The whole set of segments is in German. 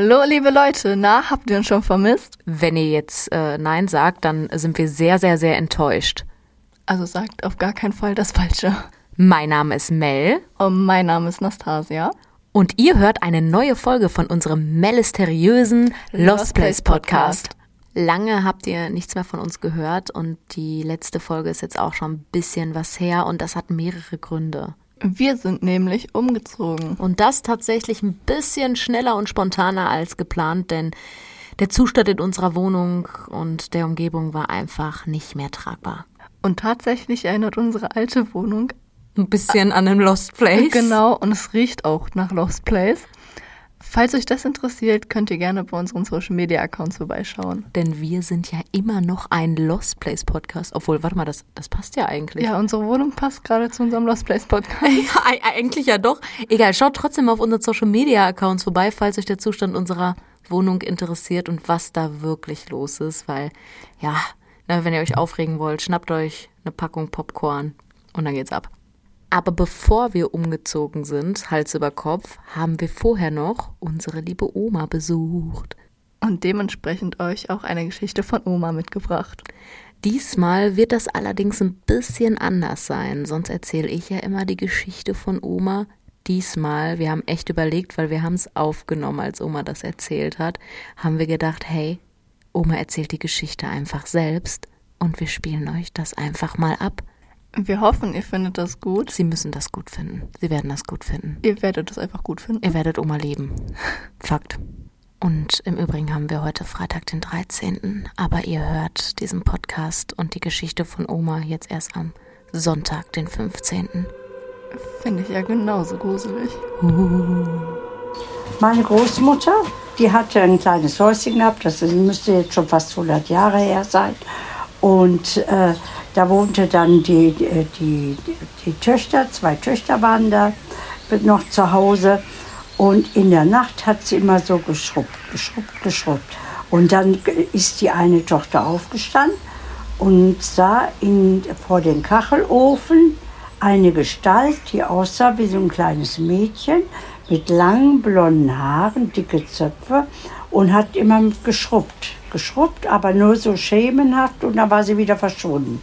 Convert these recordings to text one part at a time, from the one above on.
Hallo, liebe Leute. Na, habt ihr uns schon vermisst? Wenn ihr jetzt äh, Nein sagt, dann sind wir sehr, sehr, sehr enttäuscht. Also sagt auf gar keinen Fall das Falsche. Mein Name ist Mel. Und mein Name ist Nastasia. Und ihr hört eine neue Folge von unserem melisteriösen Lost Place Podcast. Lange habt ihr nichts mehr von uns gehört und die letzte Folge ist jetzt auch schon ein bisschen was her und das hat mehrere Gründe. Wir sind nämlich umgezogen. Und das tatsächlich ein bisschen schneller und spontaner als geplant, denn der Zustand in unserer Wohnung und der Umgebung war einfach nicht mehr tragbar. Und tatsächlich erinnert unsere alte Wohnung ein bisschen an den Lost Place. Genau, und es riecht auch nach Lost Place. Falls euch das interessiert, könnt ihr gerne bei unseren Social Media Accounts vorbeischauen. Denn wir sind ja immer noch ein Lost Place Podcast. Obwohl, warte mal, das, das passt ja eigentlich. Ja, unsere Wohnung passt gerade zu unserem Lost Place Podcast. ja, eigentlich ja doch. Egal, schaut trotzdem mal auf unseren Social Media Accounts vorbei, falls euch der Zustand unserer Wohnung interessiert und was da wirklich los ist. Weil, ja, wenn ihr euch aufregen wollt, schnappt euch eine Packung Popcorn und dann geht's ab. Aber bevor wir umgezogen sind, Hals über Kopf, haben wir vorher noch unsere liebe Oma besucht. Und dementsprechend euch auch eine Geschichte von Oma mitgebracht. Diesmal wird das allerdings ein bisschen anders sein, sonst erzähle ich ja immer die Geschichte von Oma. Diesmal, wir haben echt überlegt, weil wir haben es aufgenommen, als Oma das erzählt hat, haben wir gedacht, hey, Oma erzählt die Geschichte einfach selbst und wir spielen euch das einfach mal ab. Wir hoffen, ihr findet das gut. Sie müssen das gut finden. Sie werden das gut finden. Ihr werdet das einfach gut finden. Ihr werdet Oma leben. Fakt. Und im Übrigen haben wir heute Freitag, den 13. Aber ihr hört diesen Podcast und die Geschichte von Oma jetzt erst am Sonntag, den 15. Finde ich ja genauso gruselig. Uh. Meine Großmutter, die hatte ein kleines Häuschen gehabt, das müsste jetzt schon fast 100 Jahre her sein. Und äh, da wohnte dann die, die, die, die Töchter, zwei Töchter waren da noch zu Hause. Und in der Nacht hat sie immer so geschrubbt, geschrubbt, geschrubbt. Und dann ist die eine Tochter aufgestanden und sah in, vor dem Kachelofen eine Gestalt, die aussah wie so ein kleines Mädchen mit langen blonden Haaren, dicke Zöpfe und hat immer geschrubbt, geschrubbt, aber nur so schemenhaft und dann war sie wieder verschwunden.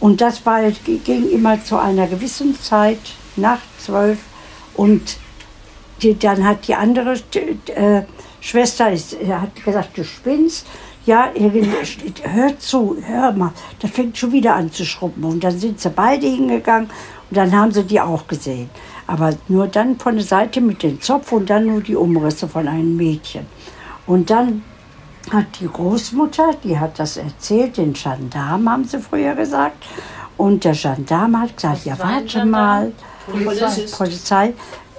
Und das war, ging immer zu einer gewissen Zeit, nach zwölf. Und die, dann hat die andere äh, Schwester ist, hat gesagt, du spinnst. Ja, hör zu, hör mal, das fängt schon wieder an zu schrubben. Und dann sind sie beide hingegangen und dann haben sie die auch gesehen. Aber nur dann von der Seite mit dem Zopf und dann nur die Umrisse von einem Mädchen. Und dann hat die Großmutter, die hat das erzählt, den Gendarm haben sie früher gesagt. Und der Gendarm hat gesagt, Was ja warte mal, Polizei. Polizei.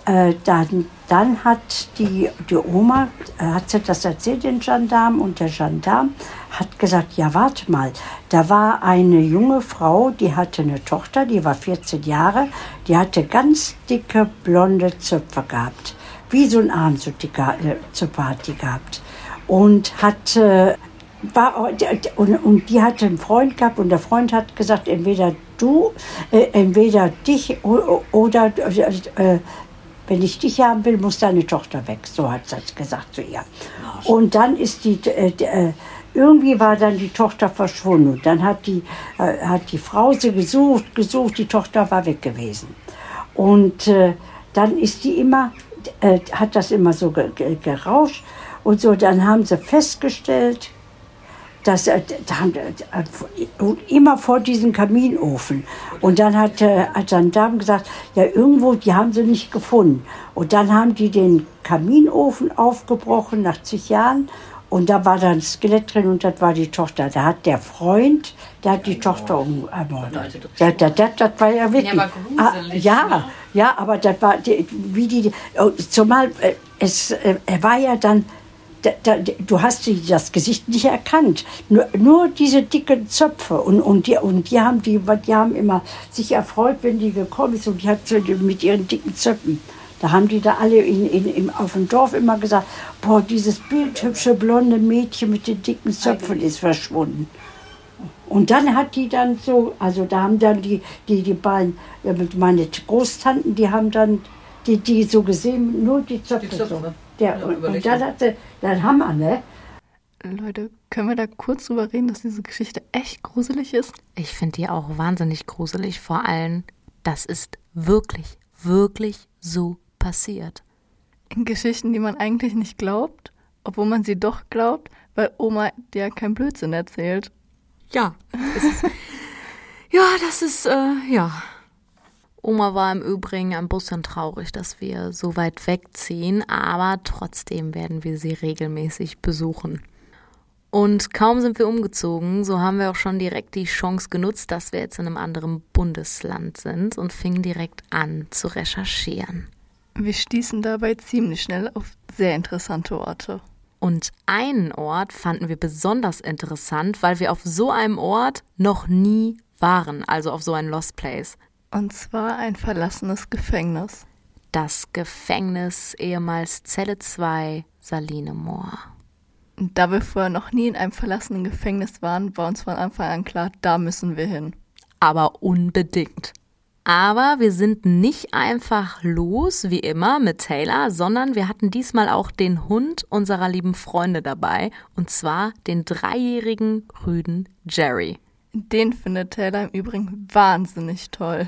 Äh, dann, dann hat die, die Oma, äh, hat sie das erzählt, den Gendarm, und der Gendarm hat gesagt, ja warte mal, da war eine junge Frau, die hatte eine Tochter, die war 14 Jahre, die hatte ganz dicke blonde Zöpfe gehabt, wie so ein Arm so dicke äh, Zöpfe hat die gehabt und hat äh, war, und, und, die hatte einen Freund gehabt und der Freund hat gesagt, entweder du, äh, entweder dich oder äh, wenn ich dich haben will, muss deine Tochter weg. So hat sie gesagt zu ihr. Und dann ist die, äh, äh, irgendwie war dann die Tochter verschwunden. Und dann hat die, äh, hat die Frau sie gesucht, gesucht, die Tochter war weg gewesen. Und äh, dann ist die immer, äh, hat das immer so gerauscht. Und so, dann haben sie festgestellt, dass äh, äh, immer vor diesem Kaminofen. Und dann hat der Gendarm gesagt, ja irgendwo, die haben sie nicht gefunden. Und dann haben die den Kaminofen aufgebrochen nach zig Jahren. Und da war dann ein Skelett drin und das war die Tochter. Da hat der Freund, der hat die ja, Tochter umgemordet. Das, das, das, das war ja wirklich. Ja, ah, ja, ne? ja, aber das war die, wie die. Oh, zumal äh, es, er war ja dann da, da, du hast das Gesicht nicht erkannt. Nur, nur diese dicken Zöpfe. Und, und, die, und die, haben die, die haben immer sich erfreut, wenn die gekommen ist. Und die hat so mit ihren dicken Zöpfen. Da haben die da alle in, in, in, auf dem Dorf immer gesagt, boah, dieses bildhübsche blonde Mädchen mit den dicken Zöpfen ist verschwunden. Und dann hat die dann so, also da haben dann die, die, die beiden, meine Großtanten, die haben dann die, die so gesehen, nur die Zöpfe. Die Zöpfe. So. Der, und, und dann hatte, dann Hammer, ne? Leute, können wir da kurz drüber reden, dass diese Geschichte echt gruselig ist? Ich finde die auch wahnsinnig gruselig. Vor allem, das ist wirklich, wirklich so passiert. In Geschichten, die man eigentlich nicht glaubt, obwohl man sie doch glaubt, weil Oma dir kein Blödsinn erzählt. Ja. Ist, ja, das ist, äh, ja. Oma war im Übrigen ein bisschen traurig, dass wir so weit wegziehen, aber trotzdem werden wir sie regelmäßig besuchen. Und kaum sind wir umgezogen, so haben wir auch schon direkt die Chance genutzt, dass wir jetzt in einem anderen Bundesland sind und fingen direkt an zu recherchieren. Wir stießen dabei ziemlich schnell auf sehr interessante Orte. Und einen Ort fanden wir besonders interessant, weil wir auf so einem Ort noch nie waren, also auf so ein Lost Place. Und zwar ein verlassenes Gefängnis. Das Gefängnis ehemals Zelle 2 Saline Moor. Da wir vorher noch nie in einem verlassenen Gefängnis waren, war uns von Anfang an klar, da müssen wir hin. Aber unbedingt. Aber wir sind nicht einfach los, wie immer, mit Taylor, sondern wir hatten diesmal auch den Hund unserer lieben Freunde dabei, und zwar den dreijährigen Rüden Jerry. Den findet Taylor im Übrigen wahnsinnig toll.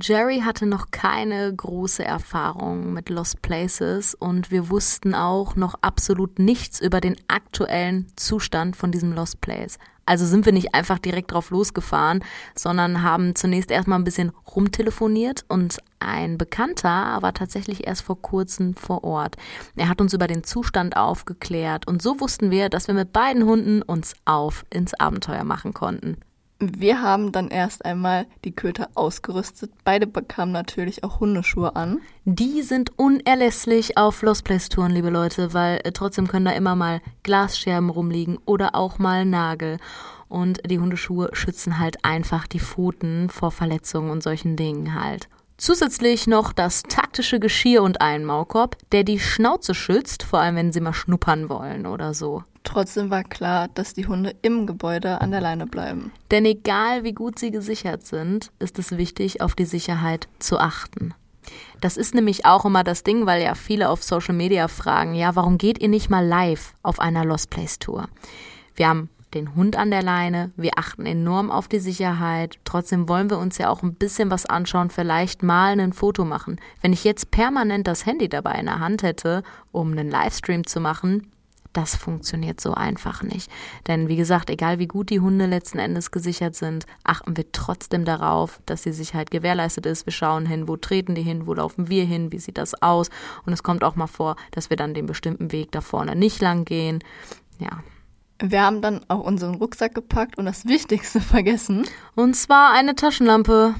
Jerry hatte noch keine große Erfahrung mit Lost Places und wir wussten auch noch absolut nichts über den aktuellen Zustand von diesem Lost Place. Also sind wir nicht einfach direkt drauf losgefahren, sondern haben zunächst erstmal ein bisschen rumtelefoniert und ein Bekannter war tatsächlich erst vor kurzem vor Ort. Er hat uns über den Zustand aufgeklärt und so wussten wir, dass wir mit beiden Hunden uns auf ins Abenteuer machen konnten. Wir haben dann erst einmal die Köter ausgerüstet. Beide bekamen natürlich auch Hundeschuhe an. Die sind unerlässlich auf Lost Place Touren, liebe Leute, weil äh, trotzdem können da immer mal Glasscherben rumliegen oder auch mal Nagel. Und die Hundeschuhe schützen halt einfach die Pfoten vor Verletzungen und solchen Dingen halt. Zusätzlich noch das taktische Geschirr und einen Maulkorb, der die Schnauze schützt, vor allem wenn sie mal schnuppern wollen oder so. Trotzdem war klar, dass die Hunde im Gebäude an der Leine bleiben. Denn egal wie gut sie gesichert sind, ist es wichtig, auf die Sicherheit zu achten. Das ist nämlich auch immer das Ding, weil ja viele auf Social Media fragen, ja, warum geht ihr nicht mal live auf einer Lost Place Tour? Wir haben den Hund an der Leine, wir achten enorm auf die Sicherheit. Trotzdem wollen wir uns ja auch ein bisschen was anschauen, vielleicht mal ein Foto machen. Wenn ich jetzt permanent das Handy dabei in der Hand hätte, um einen Livestream zu machen, das funktioniert so einfach nicht. Denn wie gesagt, egal wie gut die Hunde letzten Endes gesichert sind, achten wir trotzdem darauf, dass die Sicherheit gewährleistet ist. Wir schauen hin, wo treten die hin, wo laufen wir hin, wie sieht das aus. Und es kommt auch mal vor, dass wir dann den bestimmten Weg da vorne nicht lang gehen. Ja. Wir haben dann auch unseren Rucksack gepackt und das Wichtigste vergessen. Und zwar eine Taschenlampe.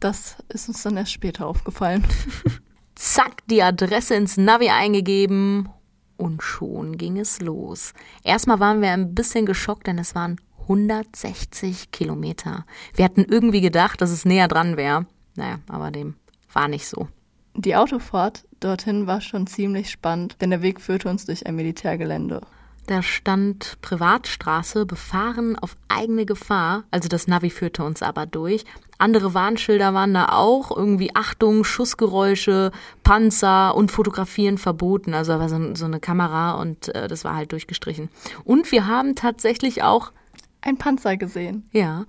Das ist uns dann erst später aufgefallen. Zack, die Adresse ins Navi eingegeben und schon ging es los. Erstmal waren wir ein bisschen geschockt, denn es waren 160 Kilometer. Wir hatten irgendwie gedacht, dass es näher dran wäre. Naja, aber dem war nicht so. Die Autofahrt dorthin war schon ziemlich spannend, denn der Weg führte uns durch ein Militärgelände. Da stand Privatstraße, befahren auf eigene Gefahr. Also das Navi führte uns aber durch. Andere Warnschilder waren da auch. Irgendwie Achtung, Schussgeräusche, Panzer und Fotografieren verboten. Also da war so, so eine Kamera und äh, das war halt durchgestrichen. Und wir haben tatsächlich auch ein Panzer gesehen. Ja.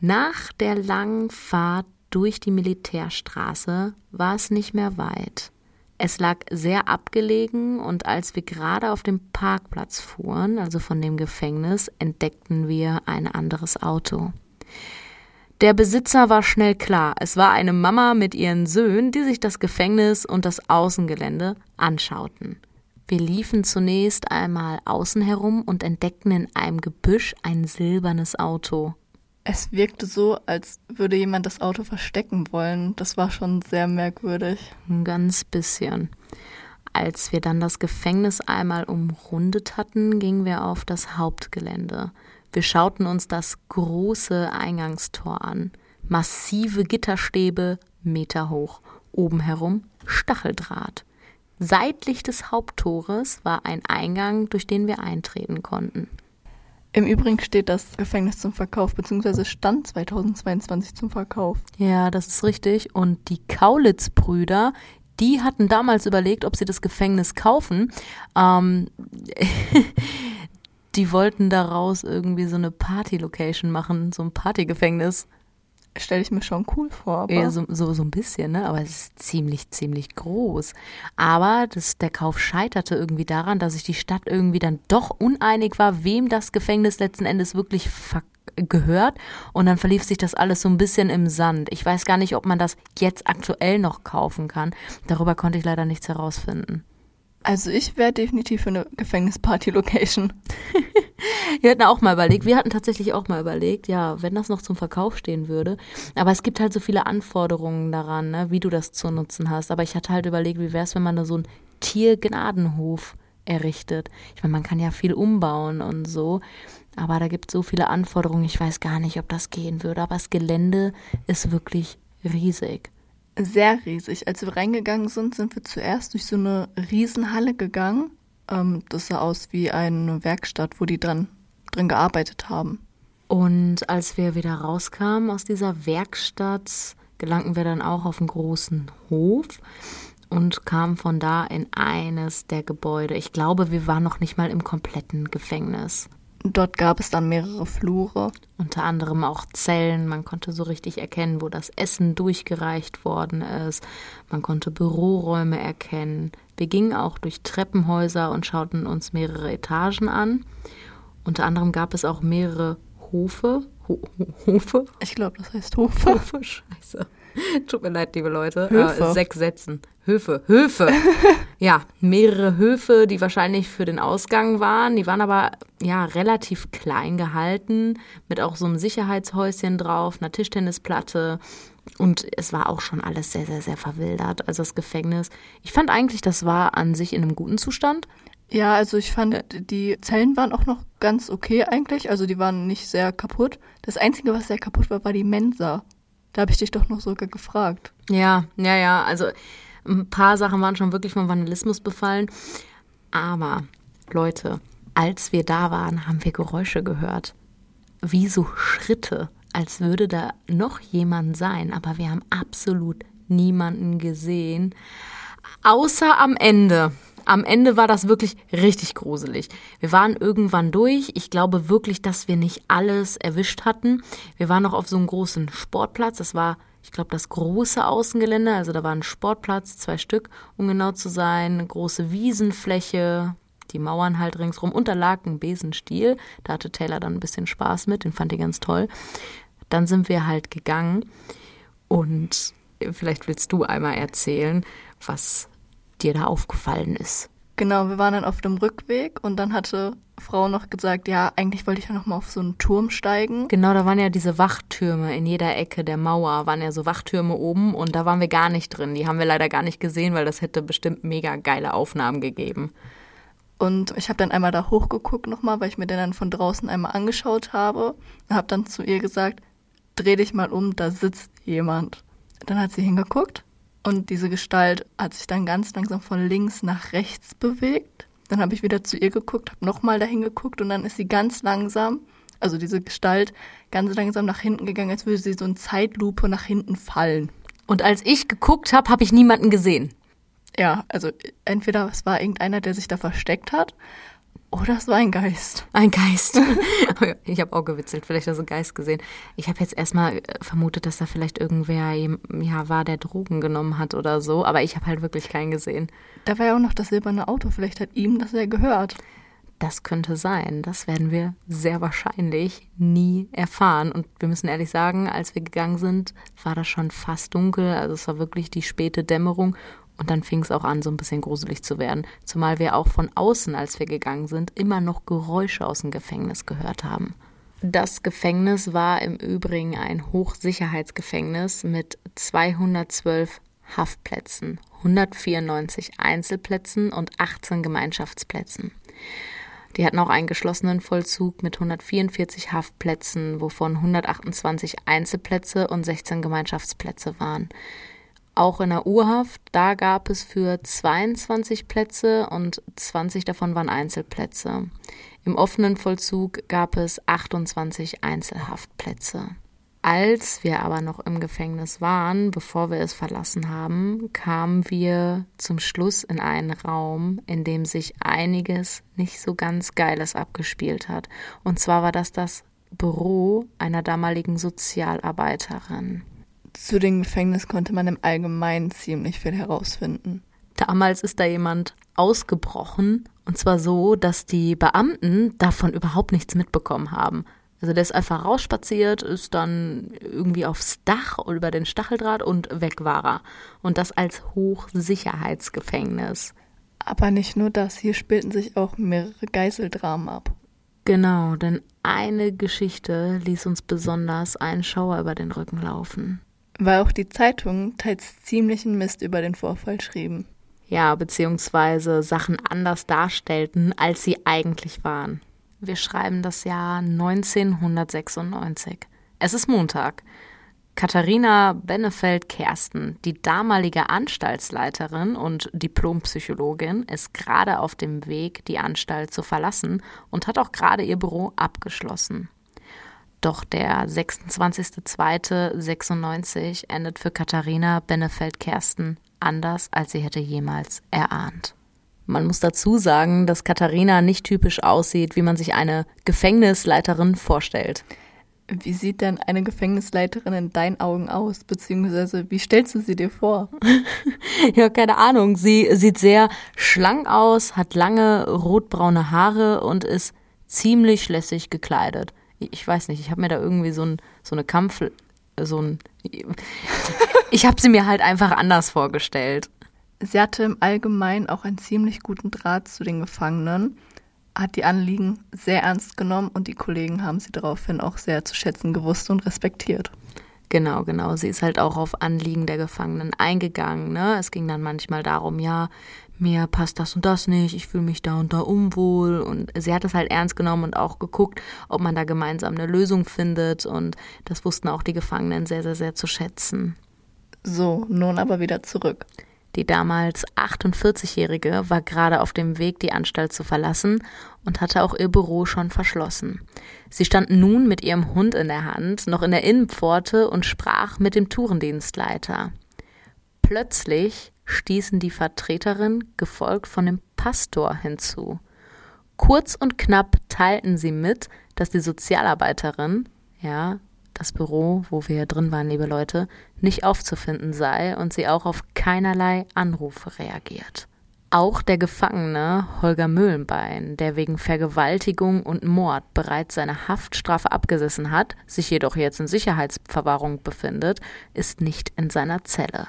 Nach der langen Fahrt durch die Militärstraße war es nicht mehr weit. Es lag sehr abgelegen und als wir gerade auf dem Parkplatz fuhren, also von dem Gefängnis, entdeckten wir ein anderes Auto. Der Besitzer war schnell klar. Es war eine Mama mit ihren Söhnen, die sich das Gefängnis und das Außengelände anschauten. Wir liefen zunächst einmal außen herum und entdeckten in einem Gebüsch ein silbernes Auto. Es wirkte so, als würde jemand das Auto verstecken wollen. Das war schon sehr merkwürdig. Ein ganz bisschen. Als wir dann das Gefängnis einmal umrundet hatten, gingen wir auf das Hauptgelände. Wir schauten uns das große Eingangstor an. Massive Gitterstäbe, Meter hoch. Oben herum Stacheldraht. Seitlich des Haupttores war ein Eingang, durch den wir eintreten konnten. Im Übrigen steht das Gefängnis zum Verkauf, beziehungsweise stand 2022 zum Verkauf. Ja, das ist richtig. Und die Kaulitz-Brüder, die hatten damals überlegt, ob sie das Gefängnis kaufen. Ähm, die wollten daraus irgendwie so eine Party-Location machen, so ein Partygefängnis. Stelle ich mir schon cool vor. Aber Ja, so, so, so ein bisschen, ne? Aber es ist ziemlich, ziemlich groß. Aber das, der Kauf scheiterte irgendwie daran, dass sich die Stadt irgendwie dann doch uneinig war, wem das Gefängnis letzten Endes wirklich gehört. Und dann verlief sich das alles so ein bisschen im Sand. Ich weiß gar nicht, ob man das jetzt aktuell noch kaufen kann. Darüber konnte ich leider nichts herausfinden. Also ich wäre definitiv für eine Gefängnis-Party-Location. Wir hatten auch mal überlegt, wir hatten tatsächlich auch mal überlegt, ja, wenn das noch zum Verkauf stehen würde. Aber es gibt halt so viele Anforderungen daran, ne, wie du das zu nutzen hast. Aber ich hatte halt überlegt, wie wäre es, wenn man da so einen Tiergnadenhof errichtet. Ich meine, man kann ja viel umbauen und so. Aber da gibt es so viele Anforderungen, ich weiß gar nicht, ob das gehen würde. Aber das Gelände ist wirklich riesig. Sehr riesig. Als wir reingegangen sind, sind wir zuerst durch so eine Riesenhalle gegangen. Ähm, das sah aus wie eine Werkstatt, wo die dran, drin gearbeitet haben. Und als wir wieder rauskamen aus dieser Werkstatt, gelangten wir dann auch auf einen großen Hof und kamen von da in eines der Gebäude. Ich glaube, wir waren noch nicht mal im kompletten Gefängnis. Dort gab es dann mehrere Flure. Unter anderem auch Zellen. Man konnte so richtig erkennen, wo das Essen durchgereicht worden ist. Man konnte Büroräume erkennen. Wir gingen auch durch Treppenhäuser und schauten uns mehrere Etagen an. Unter anderem gab es auch mehrere Hofe. Ho Ho Hofe? Ich glaube, das heißt Hofe. Höfe, scheiße. Tut mir leid, liebe Leute. Höfe. Äh, sechs Sätzen. Höfe, Höfe. ja, mehrere Höfe, die wahrscheinlich für den Ausgang waren. Die waren aber ja relativ klein gehalten, mit auch so einem Sicherheitshäuschen drauf, einer Tischtennisplatte. Und es war auch schon alles sehr, sehr, sehr verwildert. Also das Gefängnis. Ich fand eigentlich, das war an sich in einem guten Zustand. Ja, also ich fand, die Zellen waren auch noch ganz okay eigentlich. Also die waren nicht sehr kaputt. Das Einzige, was sehr kaputt war, war die Mensa. Da habe ich dich doch noch sogar gefragt. Ja, ja, ja. Also ein paar Sachen waren schon wirklich vom Vandalismus befallen. Aber Leute, als wir da waren, haben wir Geräusche gehört. Wie so Schritte, als würde da noch jemand sein. Aber wir haben absolut niemanden gesehen. Außer am Ende. Am Ende war das wirklich richtig gruselig. Wir waren irgendwann durch. Ich glaube wirklich, dass wir nicht alles erwischt hatten. Wir waren noch auf so einem großen Sportplatz. Das war, ich glaube, das große Außengelände. Also da war ein Sportplatz, zwei Stück, um genau zu sein. Eine große Wiesenfläche, die Mauern halt ringsrum. Und da lag ein Besenstiel. Da hatte Taylor dann ein bisschen Spaß mit. Den fand ich ganz toll. Dann sind wir halt gegangen. Und vielleicht willst du einmal erzählen, was dir da aufgefallen ist. Genau, wir waren dann auf dem Rückweg und dann hatte Frau noch gesagt, ja, eigentlich wollte ich ja noch mal auf so einen Turm steigen. Genau, da waren ja diese Wachtürme in jeder Ecke der Mauer, waren ja so Wachtürme oben und da waren wir gar nicht drin. Die haben wir leider gar nicht gesehen, weil das hätte bestimmt mega geile Aufnahmen gegeben. Und ich habe dann einmal da hochgeguckt nochmal, weil ich mir den dann von draußen einmal angeschaut habe. Und habe dann zu ihr gesagt, dreh dich mal um, da sitzt jemand. Dann hat sie hingeguckt und diese Gestalt hat sich dann ganz langsam von links nach rechts bewegt. Dann habe ich wieder zu ihr geguckt, habe nochmal dahin geguckt und dann ist sie ganz langsam, also diese Gestalt, ganz langsam nach hinten gegangen, als würde sie so in Zeitlupe nach hinten fallen. Und als ich geguckt habe, habe ich niemanden gesehen. Ja, also entweder es war irgendeiner, der sich da versteckt hat, oder es war ein Geist. Ein Geist. ich habe auch gewitzelt, vielleicht hast du einen Geist gesehen. Ich habe jetzt erstmal äh, vermutet, dass da vielleicht irgendwer ja, war, der Drogen genommen hat oder so, aber ich habe halt wirklich keinen gesehen. Da war ja auch noch das silberne Auto, vielleicht hat ihm das ja gehört. Das könnte sein. Das werden wir sehr wahrscheinlich nie erfahren. Und wir müssen ehrlich sagen, als wir gegangen sind, war das schon fast dunkel. Also es war wirklich die späte Dämmerung. Und dann fing es auch an, so ein bisschen gruselig zu werden. Zumal wir auch von außen, als wir gegangen sind, immer noch Geräusche aus dem Gefängnis gehört haben. Das Gefängnis war im Übrigen ein Hochsicherheitsgefängnis mit 212 Haftplätzen, 194 Einzelplätzen und 18 Gemeinschaftsplätzen. Die hatten auch einen geschlossenen Vollzug mit 144 Haftplätzen, wovon 128 Einzelplätze und 16 Gemeinschaftsplätze waren. Auch in der Urhaft, da gab es für 22 Plätze und 20 davon waren Einzelplätze. Im offenen Vollzug gab es 28 Einzelhaftplätze. Als wir aber noch im Gefängnis waren, bevor wir es verlassen haben, kamen wir zum Schluss in einen Raum, in dem sich einiges nicht so ganz Geiles abgespielt hat. Und zwar war das das Büro einer damaligen Sozialarbeiterin. Zu dem Gefängnis konnte man im Allgemeinen ziemlich viel herausfinden. Damals ist da jemand ausgebrochen, und zwar so, dass die Beamten davon überhaupt nichts mitbekommen haben. Also der ist einfach rausspaziert, ist dann irgendwie aufs Dach über den Stacheldraht und weg war er. Und das als Hochsicherheitsgefängnis. Aber nicht nur das, hier spielten sich auch mehrere Geiseldramen ab. Genau, denn eine Geschichte ließ uns besonders einen Schauer über den Rücken laufen. Weil auch die Zeitungen teils ziemlichen Mist über den Vorfall schrieben. Ja, beziehungsweise Sachen anders darstellten, als sie eigentlich waren. Wir schreiben das Jahr 1996. Es ist Montag. Katharina Bennefeld-Kersten, die damalige Anstaltsleiterin und Diplompsychologin, ist gerade auf dem Weg, die Anstalt zu verlassen und hat auch gerade ihr Büro abgeschlossen. Doch der 26.02.96 endet für Katharina Bennefeld-Kersten anders, als sie hätte jemals erahnt. Man muss dazu sagen, dass Katharina nicht typisch aussieht, wie man sich eine Gefängnisleiterin vorstellt. Wie sieht denn eine Gefängnisleiterin in deinen Augen aus? Beziehungsweise, wie stellst du sie dir vor? ja, keine Ahnung. Sie sieht sehr schlank aus, hat lange rotbraune Haare und ist ziemlich lässig gekleidet. Ich weiß nicht, ich habe mir da irgendwie so, ein, so eine Kampf... so ein... ich habe sie mir halt einfach anders vorgestellt. Sie hatte im Allgemeinen auch einen ziemlich guten Draht zu den Gefangenen, hat die Anliegen sehr ernst genommen und die Kollegen haben sie daraufhin auch sehr zu schätzen gewusst und respektiert. Genau, genau. Sie ist halt auch auf Anliegen der Gefangenen eingegangen. Ne? Es ging dann manchmal darum, ja, mir passt das und das nicht, ich fühle mich da und da unwohl. Und sie hat es halt ernst genommen und auch geguckt, ob man da gemeinsam eine Lösung findet. Und das wussten auch die Gefangenen sehr, sehr, sehr zu schätzen. So, nun aber wieder zurück. Die damals 48-Jährige war gerade auf dem Weg, die Anstalt zu verlassen und hatte auch ihr Büro schon verschlossen. Sie stand nun mit ihrem Hund in der Hand noch in der Innenpforte und sprach mit dem Tourendienstleiter. Plötzlich stießen die Vertreterin, gefolgt von dem Pastor, hinzu. Kurz und knapp teilten sie mit, dass die Sozialarbeiterin, ja, das Büro, wo wir drin waren, liebe Leute, nicht aufzufinden sei und sie auch auf keinerlei Anrufe reagiert. Auch der Gefangene Holger Mühlenbein, der wegen Vergewaltigung und Mord bereits seine Haftstrafe abgesessen hat, sich jedoch jetzt in Sicherheitsverwahrung befindet, ist nicht in seiner Zelle.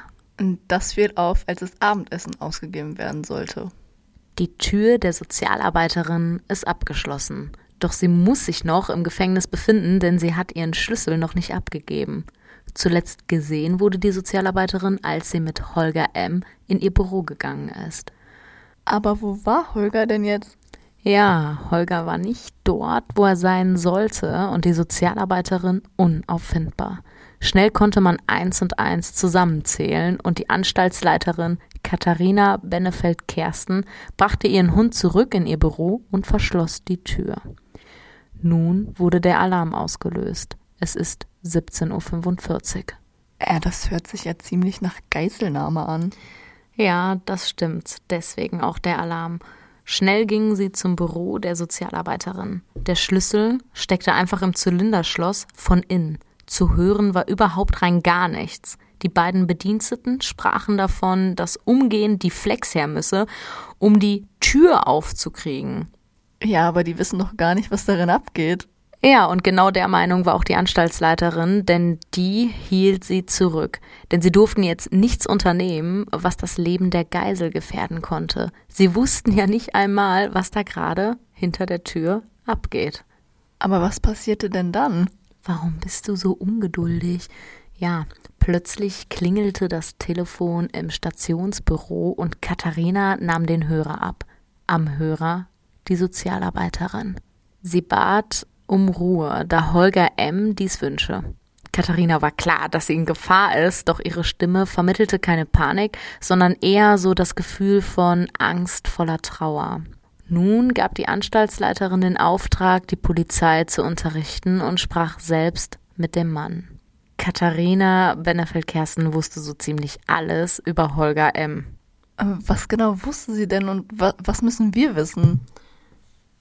Das fiel auf, als das Abendessen ausgegeben werden sollte. Die Tür der Sozialarbeiterin ist abgeschlossen doch sie muss sich noch im Gefängnis befinden, denn sie hat ihren Schlüssel noch nicht abgegeben. Zuletzt gesehen wurde die Sozialarbeiterin, als sie mit Holger M. in ihr Büro gegangen ist. Aber wo war Holger denn jetzt? Ja, Holger war nicht dort, wo er sein sollte, und die Sozialarbeiterin unauffindbar. Schnell konnte man eins und eins zusammenzählen, und die Anstaltsleiterin Katharina Bennefeld-Kersten brachte ihren Hund zurück in ihr Büro und verschloss die Tür. Nun wurde der Alarm ausgelöst. Es ist 17.45 Uhr. Ja, das hört sich ja ziemlich nach Geiselnahme an. Ja, das stimmt. Deswegen auch der Alarm. Schnell gingen sie zum Büro der Sozialarbeiterin. Der Schlüssel steckte einfach im Zylinderschloss von innen. Zu hören war überhaupt rein gar nichts. Die beiden Bediensteten sprachen davon, dass umgehend die Flex her müsse, um die Tür aufzukriegen. Ja, aber die wissen doch gar nicht, was darin abgeht. Ja, und genau der Meinung war auch die Anstaltsleiterin, denn die hielt sie zurück. Denn sie durften jetzt nichts unternehmen, was das Leben der Geisel gefährden konnte. Sie wussten ja nicht einmal, was da gerade hinter der Tür abgeht. Aber was passierte denn dann? Warum bist du so ungeduldig? Ja, plötzlich klingelte das Telefon im Stationsbüro und Katharina nahm den Hörer ab. Am Hörer die Sozialarbeiterin. Sie bat um Ruhe, da Holger M. dies wünsche. Katharina war klar, dass sie in Gefahr ist, doch ihre Stimme vermittelte keine Panik, sondern eher so das Gefühl von angstvoller Trauer. Nun gab die Anstaltsleiterin den Auftrag, die Polizei zu unterrichten und sprach selbst mit dem Mann. Katharina Benefeld-Kersten wusste so ziemlich alles über Holger M. Was genau wusste sie denn und wa was müssen wir wissen?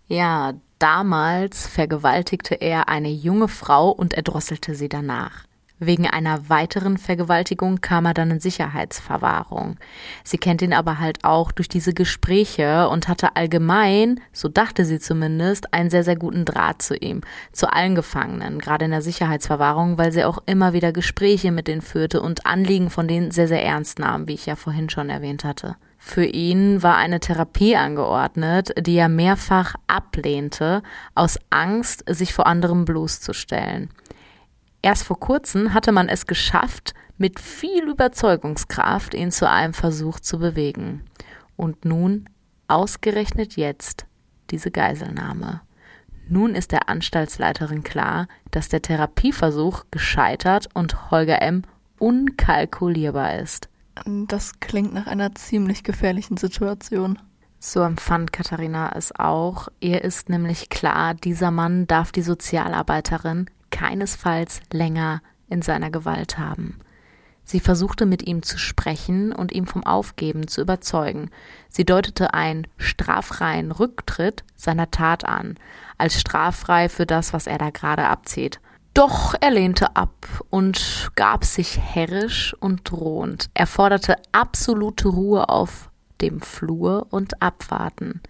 Ja, damals vergewaltigte er eine junge Frau und erdrosselte sie danach. Wegen einer weiteren Vergewaltigung kam er dann in Sicherheitsverwahrung. Sie kennt ihn aber halt auch durch diese Gespräche und hatte allgemein, so dachte sie zumindest, einen sehr, sehr guten Draht zu ihm, zu allen Gefangenen, gerade in der Sicherheitsverwahrung, weil sie auch immer wieder Gespräche mit denen führte und Anliegen von denen sehr, sehr ernst nahm, wie ich ja vorhin schon erwähnt hatte. Für ihn war eine Therapie angeordnet, die er mehrfach ablehnte, aus Angst, sich vor anderem bloßzustellen. Erst vor kurzem hatte man es geschafft, mit viel Überzeugungskraft ihn zu einem Versuch zu bewegen. Und nun, ausgerechnet jetzt, diese Geiselnahme. Nun ist der Anstaltsleiterin klar, dass der Therapieversuch gescheitert und Holger M. unkalkulierbar ist. Das klingt nach einer ziemlich gefährlichen Situation. So empfand Katharina es auch. Ihr ist nämlich klar, dieser Mann darf die Sozialarbeiterin keinesfalls länger in seiner Gewalt haben. Sie versuchte mit ihm zu sprechen und ihm vom Aufgeben zu überzeugen. Sie deutete einen straffreien Rücktritt seiner Tat an, als straffrei für das, was er da gerade abzieht. Doch er lehnte ab und gab sich herrisch und drohend. Er forderte absolute Ruhe auf dem Flur und abwarten.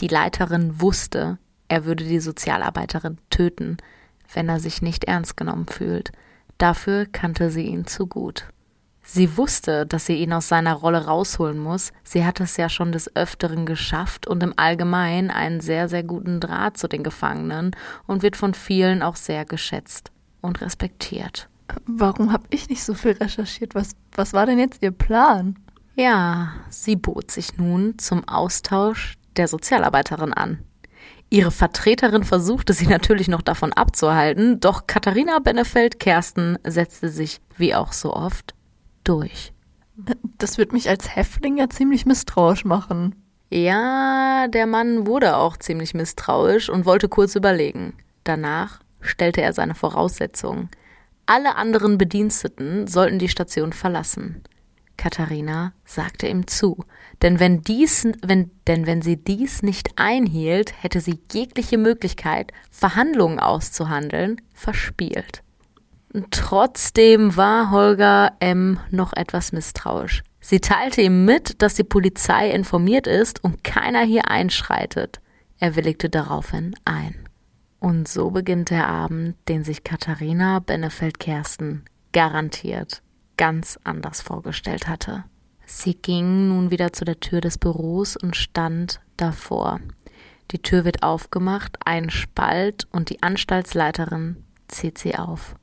Die Leiterin wusste, er würde die Sozialarbeiterin töten, wenn er sich nicht ernst genommen fühlt. Dafür kannte sie ihn zu gut. Sie wusste, dass sie ihn aus seiner Rolle rausholen muss. Sie hat es ja schon des Öfteren geschafft und im Allgemeinen einen sehr, sehr guten Draht zu den Gefangenen und wird von vielen auch sehr geschätzt und respektiert. Warum habe ich nicht so viel recherchiert? Was, was war denn jetzt Ihr Plan? Ja, sie bot sich nun zum Austausch der Sozialarbeiterin an. Ihre Vertreterin versuchte sie natürlich noch davon abzuhalten, doch Katharina Benefeld-Kersten setzte sich, wie auch so oft, durch. Das wird mich als Häftling ja ziemlich misstrauisch machen. Ja, der Mann wurde auch ziemlich misstrauisch und wollte kurz überlegen. Danach stellte er seine Voraussetzungen. Alle anderen Bediensteten sollten die Station verlassen. Katharina sagte ihm zu, denn wenn dies, wenn, denn wenn sie dies nicht einhielt, hätte sie jegliche Möglichkeit, Verhandlungen auszuhandeln, verspielt. Trotzdem war Holger M. noch etwas misstrauisch. Sie teilte ihm mit, dass die Polizei informiert ist und keiner hier einschreitet. Er willigte daraufhin ein. Und so beginnt der Abend, den sich Katharina Benefeld-Kersten garantiert ganz anders vorgestellt hatte. Sie ging nun wieder zu der Tür des Büros und stand davor. Die Tür wird aufgemacht, ein Spalt und die Anstaltsleiterin zieht sie auf.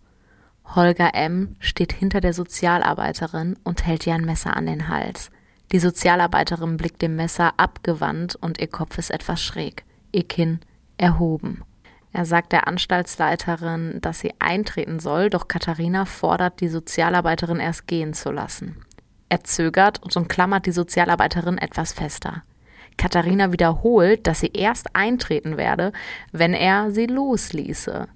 Holger M. steht hinter der Sozialarbeiterin und hält ihr ein Messer an den Hals. Die Sozialarbeiterin blickt dem Messer abgewandt und ihr Kopf ist etwas schräg, ihr Kinn erhoben. Er sagt der Anstaltsleiterin, dass sie eintreten soll, doch Katharina fordert die Sozialarbeiterin erst gehen zu lassen. Er zögert und umklammert die Sozialarbeiterin etwas fester. Katharina wiederholt, dass sie erst eintreten werde, wenn er sie losließe.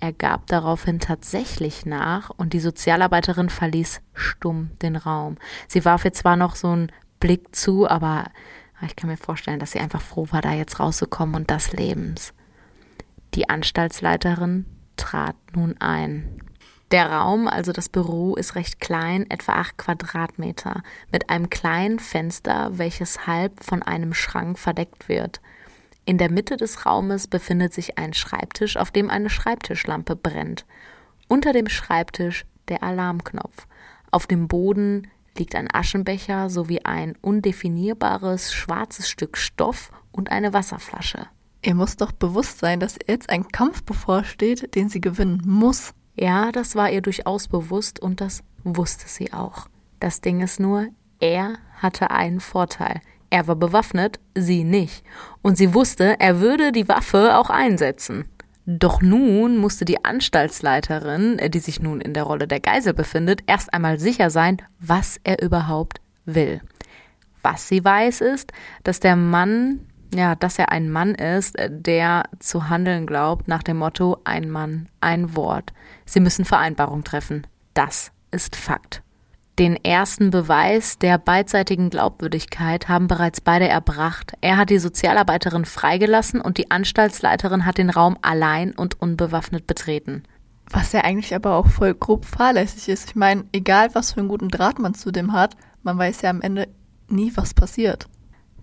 Er gab daraufhin tatsächlich nach und die Sozialarbeiterin verließ stumm den Raum. Sie warf ihr zwar noch so einen Blick zu, aber ich kann mir vorstellen, dass sie einfach froh war, da jetzt rauszukommen und das Lebens. Die Anstaltsleiterin trat nun ein. Der Raum, also das Büro, ist recht klein, etwa acht Quadratmeter, mit einem kleinen Fenster, welches halb von einem Schrank verdeckt wird. In der Mitte des Raumes befindet sich ein Schreibtisch, auf dem eine Schreibtischlampe brennt. Unter dem Schreibtisch der Alarmknopf. Auf dem Boden liegt ein Aschenbecher sowie ein undefinierbares schwarzes Stück Stoff und eine Wasserflasche. Ihr muss doch bewusst sein, dass jetzt ein Kampf bevorsteht, den sie gewinnen muss. Ja, das war ihr durchaus bewusst und das wusste sie auch. Das Ding ist nur, er hatte einen Vorteil. Er war bewaffnet, sie nicht. Und sie wusste, er würde die Waffe auch einsetzen. Doch nun musste die Anstaltsleiterin, die sich nun in der Rolle der Geisel befindet, erst einmal sicher sein, was er überhaupt will. Was sie weiß ist, dass der Mann ja, dass er ein Mann ist, der zu handeln glaubt nach dem Motto ein Mann, ein Wort. Sie müssen Vereinbarung treffen. Das ist Fakt. Den ersten Beweis der beidseitigen Glaubwürdigkeit haben bereits beide erbracht. Er hat die Sozialarbeiterin freigelassen und die Anstaltsleiterin hat den Raum allein und unbewaffnet betreten. Was ja eigentlich aber auch voll grob fahrlässig ist. Ich meine, egal was für einen guten Draht man zu dem hat, man weiß ja am Ende nie, was passiert.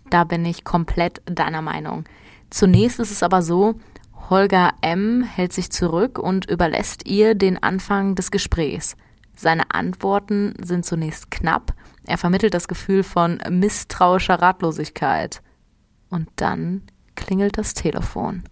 Da bin ich komplett deiner Meinung. Zunächst ist es aber so, Holger M. hält sich zurück und überlässt ihr den Anfang des Gesprächs. Seine Antworten sind zunächst knapp. Er vermittelt das Gefühl von misstrauischer Ratlosigkeit. Und dann klingelt das Telefon.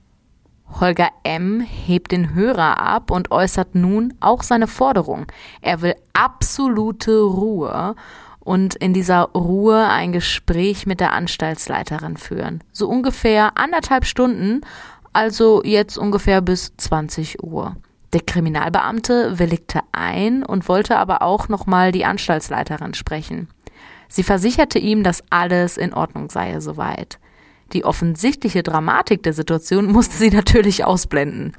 Holger M. hebt den Hörer ab und äußert nun auch seine Forderung. Er will absolute Ruhe und in dieser Ruhe ein Gespräch mit der Anstaltsleiterin führen. So ungefähr anderthalb Stunden, also jetzt ungefähr bis 20 Uhr. Der Kriminalbeamte willigte ein und wollte aber auch nochmal die Anstaltsleiterin sprechen. Sie versicherte ihm, dass alles in Ordnung sei soweit. Die offensichtliche Dramatik der Situation musste sie natürlich ausblenden.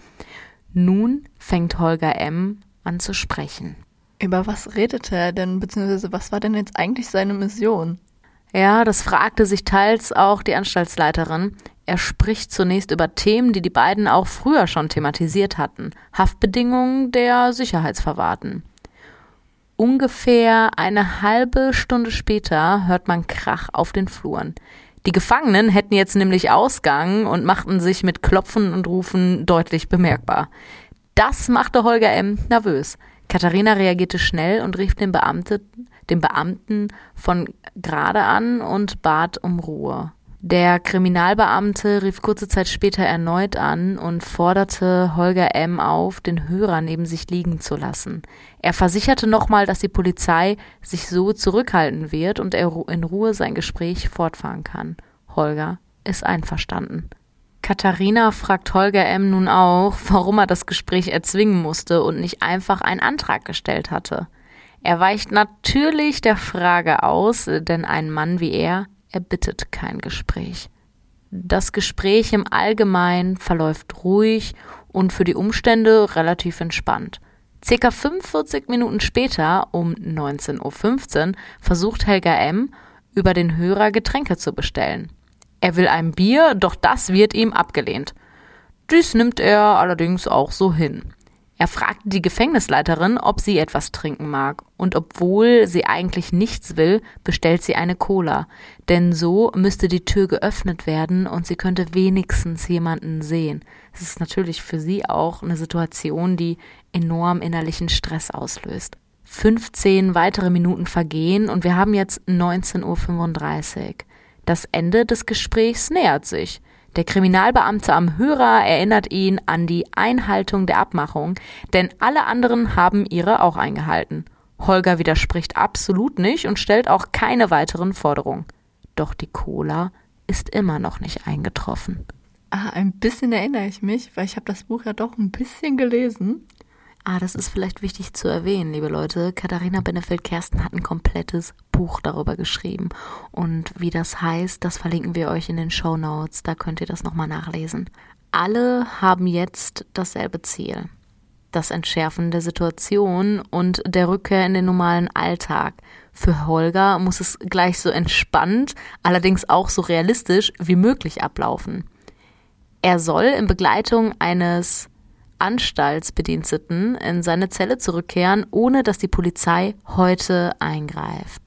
Nun fängt Holger M. an zu sprechen. Über was redete er denn, beziehungsweise was war denn jetzt eigentlich seine Mission? Ja, das fragte sich teils auch die Anstaltsleiterin. Er spricht zunächst über Themen, die die beiden auch früher schon thematisiert hatten. Haftbedingungen der Sicherheitsverwahrten. Ungefähr eine halbe Stunde später hört man Krach auf den Fluren. Die Gefangenen hätten jetzt nämlich Ausgang und machten sich mit Klopfen und Rufen deutlich bemerkbar. Das machte Holger M. nervös. Katharina reagierte schnell und rief den, Beamte, den Beamten von gerade an und bat um Ruhe. Der Kriminalbeamte rief kurze Zeit später erneut an und forderte Holger M. auf, den Hörer neben sich liegen zu lassen. Er versicherte nochmal, dass die Polizei sich so zurückhalten wird und er in Ruhe sein Gespräch fortfahren kann. Holger ist einverstanden. Katharina fragt Holger M. nun auch, warum er das Gespräch erzwingen musste und nicht einfach einen Antrag gestellt hatte. Er weicht natürlich der Frage aus, denn ein Mann wie er er bittet kein Gespräch. Das Gespräch im Allgemeinen verläuft ruhig und für die Umstände relativ entspannt. Circa 45 Minuten später, um 19.15 Uhr, versucht Helga M. über den Hörer Getränke zu bestellen. Er will ein Bier, doch das wird ihm abgelehnt. Dies nimmt er allerdings auch so hin. Er fragt die Gefängnisleiterin, ob sie etwas trinken mag, und obwohl sie eigentlich nichts will, bestellt sie eine Cola, denn so müsste die Tür geöffnet werden und sie könnte wenigstens jemanden sehen. Es ist natürlich für sie auch eine Situation, die enorm innerlichen Stress auslöst. 15 weitere Minuten vergehen und wir haben jetzt 19.35 Uhr. Das Ende des Gesprächs nähert sich. Der Kriminalbeamte am Hörer erinnert ihn an die Einhaltung der Abmachung, denn alle anderen haben ihre auch eingehalten. Holger widerspricht absolut nicht und stellt auch keine weiteren Forderungen. Doch die Cola ist immer noch nicht eingetroffen. Ah, ein bisschen erinnere ich mich, weil ich habe das Buch ja doch ein bisschen gelesen. Ah, das ist vielleicht wichtig zu erwähnen, liebe Leute. Katharina Benefeld-Kersten hat ein komplettes Buch darüber geschrieben. Und wie das heißt, das verlinken wir euch in den Show Notes. Da könnt ihr das nochmal nachlesen. Alle haben jetzt dasselbe Ziel. Das Entschärfen der Situation und der Rückkehr in den normalen Alltag. Für Holger muss es gleich so entspannt, allerdings auch so realistisch wie möglich ablaufen. Er soll in Begleitung eines Anstaltsbediensteten in seine Zelle zurückkehren, ohne dass die Polizei heute eingreift.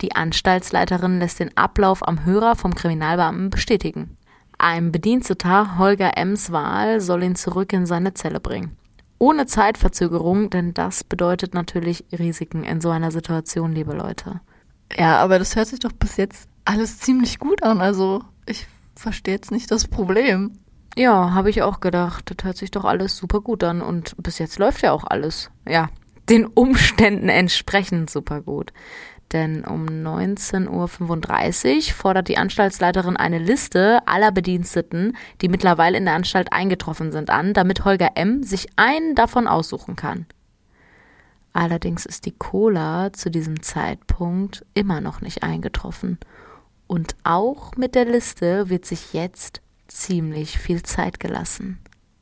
Die Anstaltsleiterin lässt den Ablauf am Hörer vom Kriminalbeamten bestätigen. Ein Bediensteter, Holger Ems Wahl, soll ihn zurück in seine Zelle bringen. Ohne Zeitverzögerung, denn das bedeutet natürlich Risiken in so einer Situation, liebe Leute. Ja, aber das hört sich doch bis jetzt alles ziemlich gut an. Also ich verstehe jetzt nicht das Problem. Ja, habe ich auch gedacht. Das hört sich doch alles super gut an. Und bis jetzt läuft ja auch alles. Ja, den Umständen entsprechend super gut. Denn um 19.35 Uhr fordert die Anstaltsleiterin eine Liste aller Bediensteten, die mittlerweile in der Anstalt eingetroffen sind, an, damit Holger M. sich einen davon aussuchen kann. Allerdings ist die Cola zu diesem Zeitpunkt immer noch nicht eingetroffen. Und auch mit der Liste wird sich jetzt ziemlich viel Zeit gelassen.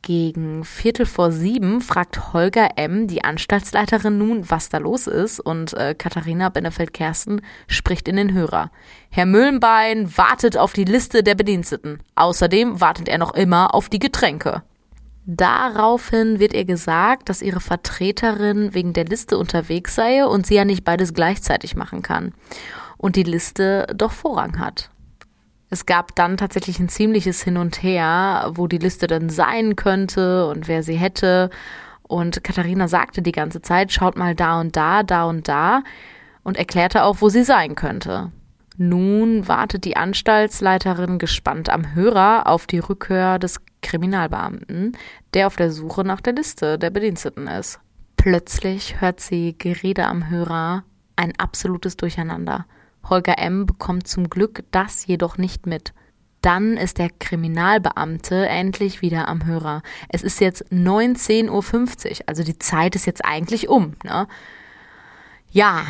Gegen Viertel vor sieben fragt Holger M., die Anstaltsleiterin nun, was da los ist, und äh, Katharina Benefeld-Kersten spricht in den Hörer. Herr Müllenbein wartet auf die Liste der Bediensteten. Außerdem wartet er noch immer auf die Getränke. Daraufhin wird ihr gesagt, dass ihre Vertreterin wegen der Liste unterwegs sei und sie ja nicht beides gleichzeitig machen kann. Und die Liste doch Vorrang hat. Es gab dann tatsächlich ein ziemliches Hin und Her, wo die Liste dann sein könnte und wer sie hätte. Und Katharina sagte die ganze Zeit, schaut mal da und da, da und da und erklärte auch, wo sie sein könnte. Nun wartet die Anstaltsleiterin gespannt am Hörer auf die Rückkehr des Kriminalbeamten, der auf der Suche nach der Liste der Bediensteten ist. Plötzlich hört sie Gerede am Hörer, ein absolutes Durcheinander. Holger M. bekommt zum Glück das jedoch nicht mit. Dann ist der Kriminalbeamte endlich wieder am Hörer. Es ist jetzt 19.50 Uhr, also die Zeit ist jetzt eigentlich um. Ne? Ja,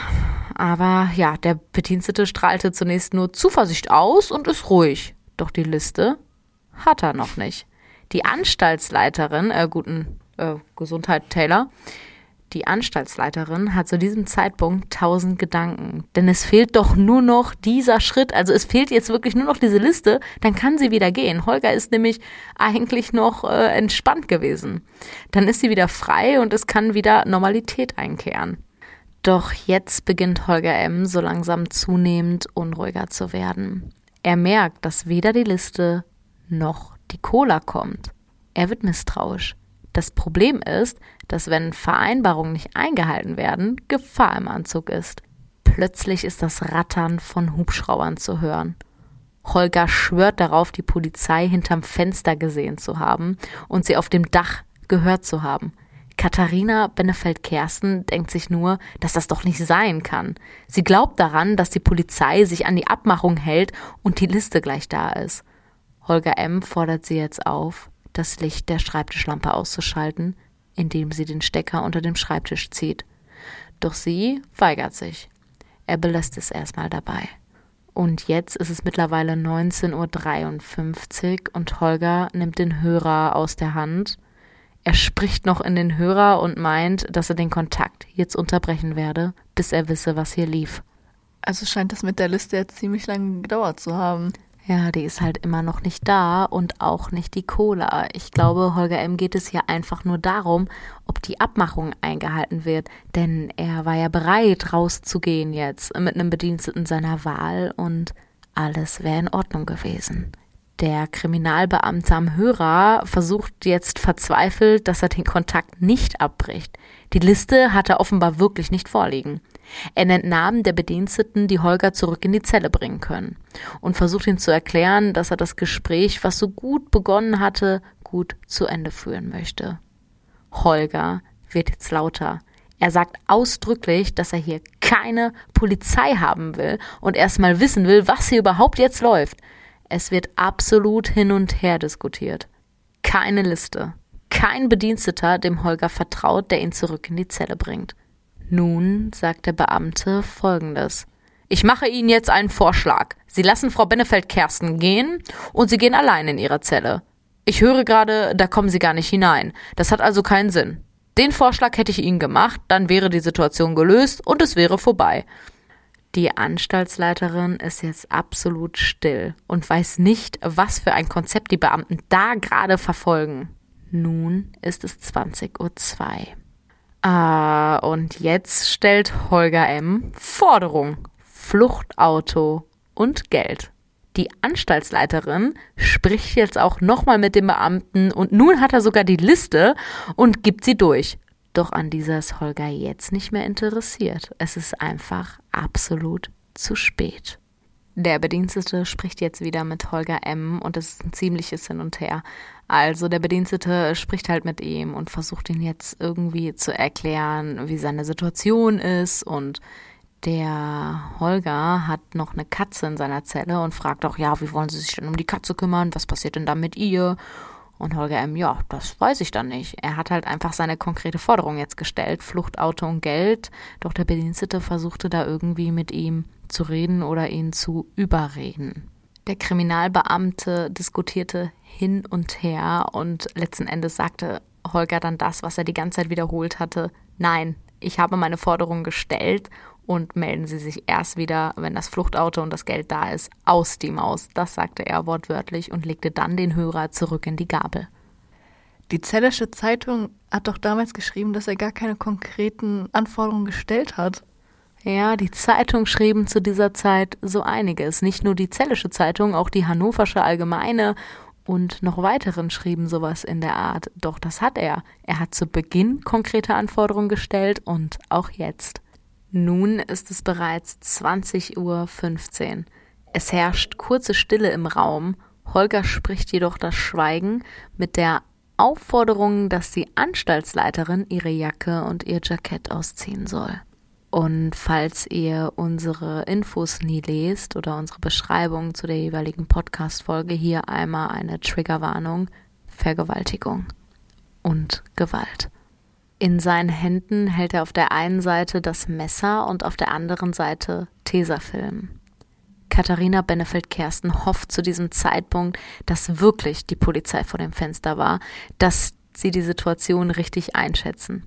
aber ja, der Bedienstete strahlte zunächst nur Zuversicht aus und ist ruhig. Doch die Liste hat er noch nicht. Die Anstaltsleiterin, äh, guten äh, Gesundheit Taylor, die Anstaltsleiterin hat zu diesem Zeitpunkt tausend Gedanken. Denn es fehlt doch nur noch dieser Schritt. Also es fehlt jetzt wirklich nur noch diese Liste. Dann kann sie wieder gehen. Holger ist nämlich eigentlich noch äh, entspannt gewesen. Dann ist sie wieder frei und es kann wieder Normalität einkehren. Doch jetzt beginnt Holger M. so langsam zunehmend unruhiger zu werden. Er merkt, dass weder die Liste noch die Cola kommt. Er wird misstrauisch. Das Problem ist, dass wenn Vereinbarungen nicht eingehalten werden, Gefahr im Anzug ist. Plötzlich ist das Rattern von Hubschraubern zu hören. Holger schwört darauf, die Polizei hinterm Fenster gesehen zu haben und sie auf dem Dach gehört zu haben. Katharina Benefeld-Kersten denkt sich nur, dass das doch nicht sein kann. Sie glaubt daran, dass die Polizei sich an die Abmachung hält und die Liste gleich da ist. Holger M. fordert sie jetzt auf, das Licht der Schreibtischlampe auszuschalten, indem sie den Stecker unter dem Schreibtisch zieht. Doch sie weigert sich. Er belässt es erstmal dabei. Und jetzt ist es mittlerweile 19.53 Uhr und Holger nimmt den Hörer aus der Hand. Er spricht noch in den Hörer und meint, dass er den Kontakt jetzt unterbrechen werde, bis er wisse, was hier lief. Also scheint das mit der Liste jetzt ziemlich lange gedauert zu haben. Ja, die ist halt immer noch nicht da und auch nicht die Cola. Ich glaube, Holger M. geht es hier einfach nur darum, ob die Abmachung eingehalten wird. Denn er war ja bereit, rauszugehen jetzt mit einem Bediensteten seiner Wahl und alles wäre in Ordnung gewesen. Der Kriminalbeamte am Hörer versucht jetzt verzweifelt, dass er den Kontakt nicht abbricht. Die Liste hat er offenbar wirklich nicht vorliegen. Er nennt Namen der Bediensteten, die Holger zurück in die Zelle bringen können und versucht ihm zu erklären, dass er das Gespräch, was so gut begonnen hatte, gut zu Ende führen möchte. Holger wird jetzt lauter. Er sagt ausdrücklich, dass er hier keine Polizei haben will und erstmal wissen will, was hier überhaupt jetzt läuft. Es wird absolut hin und her diskutiert. Keine Liste. Kein Bediensteter, dem Holger vertraut, der ihn zurück in die Zelle bringt. Nun sagt der Beamte Folgendes. Ich mache Ihnen jetzt einen Vorschlag. Sie lassen Frau Benefeld-Kersten gehen und Sie gehen allein in Ihre Zelle. Ich höre gerade, da kommen Sie gar nicht hinein. Das hat also keinen Sinn. Den Vorschlag hätte ich Ihnen gemacht, dann wäre die Situation gelöst und es wäre vorbei. Die Anstaltsleiterin ist jetzt absolut still und weiß nicht, was für ein Konzept die Beamten da gerade verfolgen. Nun ist es 20.02 Uhr. Ah, und jetzt stellt Holger M. Forderung, Fluchtauto und Geld. Die Anstaltsleiterin spricht jetzt auch nochmal mit dem Beamten und nun hat er sogar die Liste und gibt sie durch. Doch an dieser ist Holger jetzt nicht mehr interessiert. Es ist einfach absolut zu spät. Der Bedienstete spricht jetzt wieder mit Holger M. und es ist ein ziemliches Hin und Her. Also der Bedienstete spricht halt mit ihm und versucht ihn jetzt irgendwie zu erklären, wie seine Situation ist und der Holger hat noch eine Katze in seiner Zelle und fragt auch, ja, wie wollen Sie sich denn um die Katze kümmern? Was passiert denn da mit ihr? Und Holger M., ja, das weiß ich dann nicht. Er hat halt einfach seine konkrete Forderung jetzt gestellt, Fluchtauto und Geld. Doch der Bedienstete versuchte da irgendwie mit ihm zu reden oder ihn zu überreden. Der Kriminalbeamte diskutierte hin und her und letzten Endes sagte Holger dann das, was er die ganze Zeit wiederholt hatte. Nein, ich habe meine Forderung gestellt und melden Sie sich erst wieder, wenn das Fluchtauto und das Geld da ist, aus die Maus. Das sagte er wortwörtlich und legte dann den Hörer zurück in die Gabel. Die Zellische Zeitung hat doch damals geschrieben, dass er gar keine konkreten Anforderungen gestellt hat. Ja, die Zeitung schrieben zu dieser Zeit so einiges. Nicht nur die Zellische Zeitung, auch die Hannoversche Allgemeine und noch weiteren schrieben sowas in der Art. Doch das hat er. Er hat zu Beginn konkrete Anforderungen gestellt und auch jetzt. Nun ist es bereits 20.15 Uhr. Es herrscht kurze Stille im Raum. Holger spricht jedoch das Schweigen mit der Aufforderung, dass die Anstaltsleiterin ihre Jacke und ihr Jackett ausziehen soll. Und falls ihr unsere Infos nie lest oder unsere Beschreibung zu der jeweiligen Podcast-Folge, hier einmal eine Triggerwarnung: Vergewaltigung und Gewalt. In seinen Händen hält er auf der einen Seite das Messer und auf der anderen Seite Tesafilm. Katharina Benefeld-Kersten hofft zu diesem Zeitpunkt, dass wirklich die Polizei vor dem Fenster war, dass sie die Situation richtig einschätzen.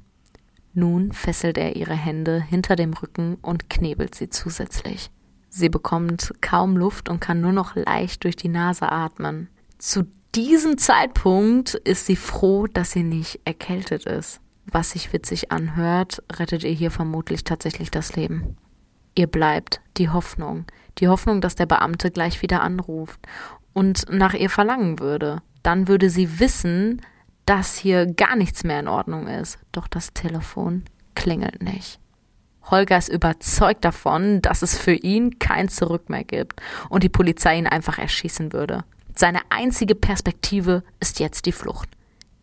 Nun fesselt er ihre Hände hinter dem Rücken und knebelt sie zusätzlich. Sie bekommt kaum Luft und kann nur noch leicht durch die Nase atmen. Zu diesem Zeitpunkt ist sie froh, dass sie nicht erkältet ist. Was sich witzig anhört, rettet ihr hier vermutlich tatsächlich das Leben. Ihr bleibt die Hoffnung, die Hoffnung, dass der Beamte gleich wieder anruft und nach ihr verlangen würde. Dann würde sie wissen, dass hier gar nichts mehr in Ordnung ist. Doch das Telefon klingelt nicht. Holger ist überzeugt davon, dass es für ihn kein Zurück mehr gibt und die Polizei ihn einfach erschießen würde. Seine einzige Perspektive ist jetzt die Flucht.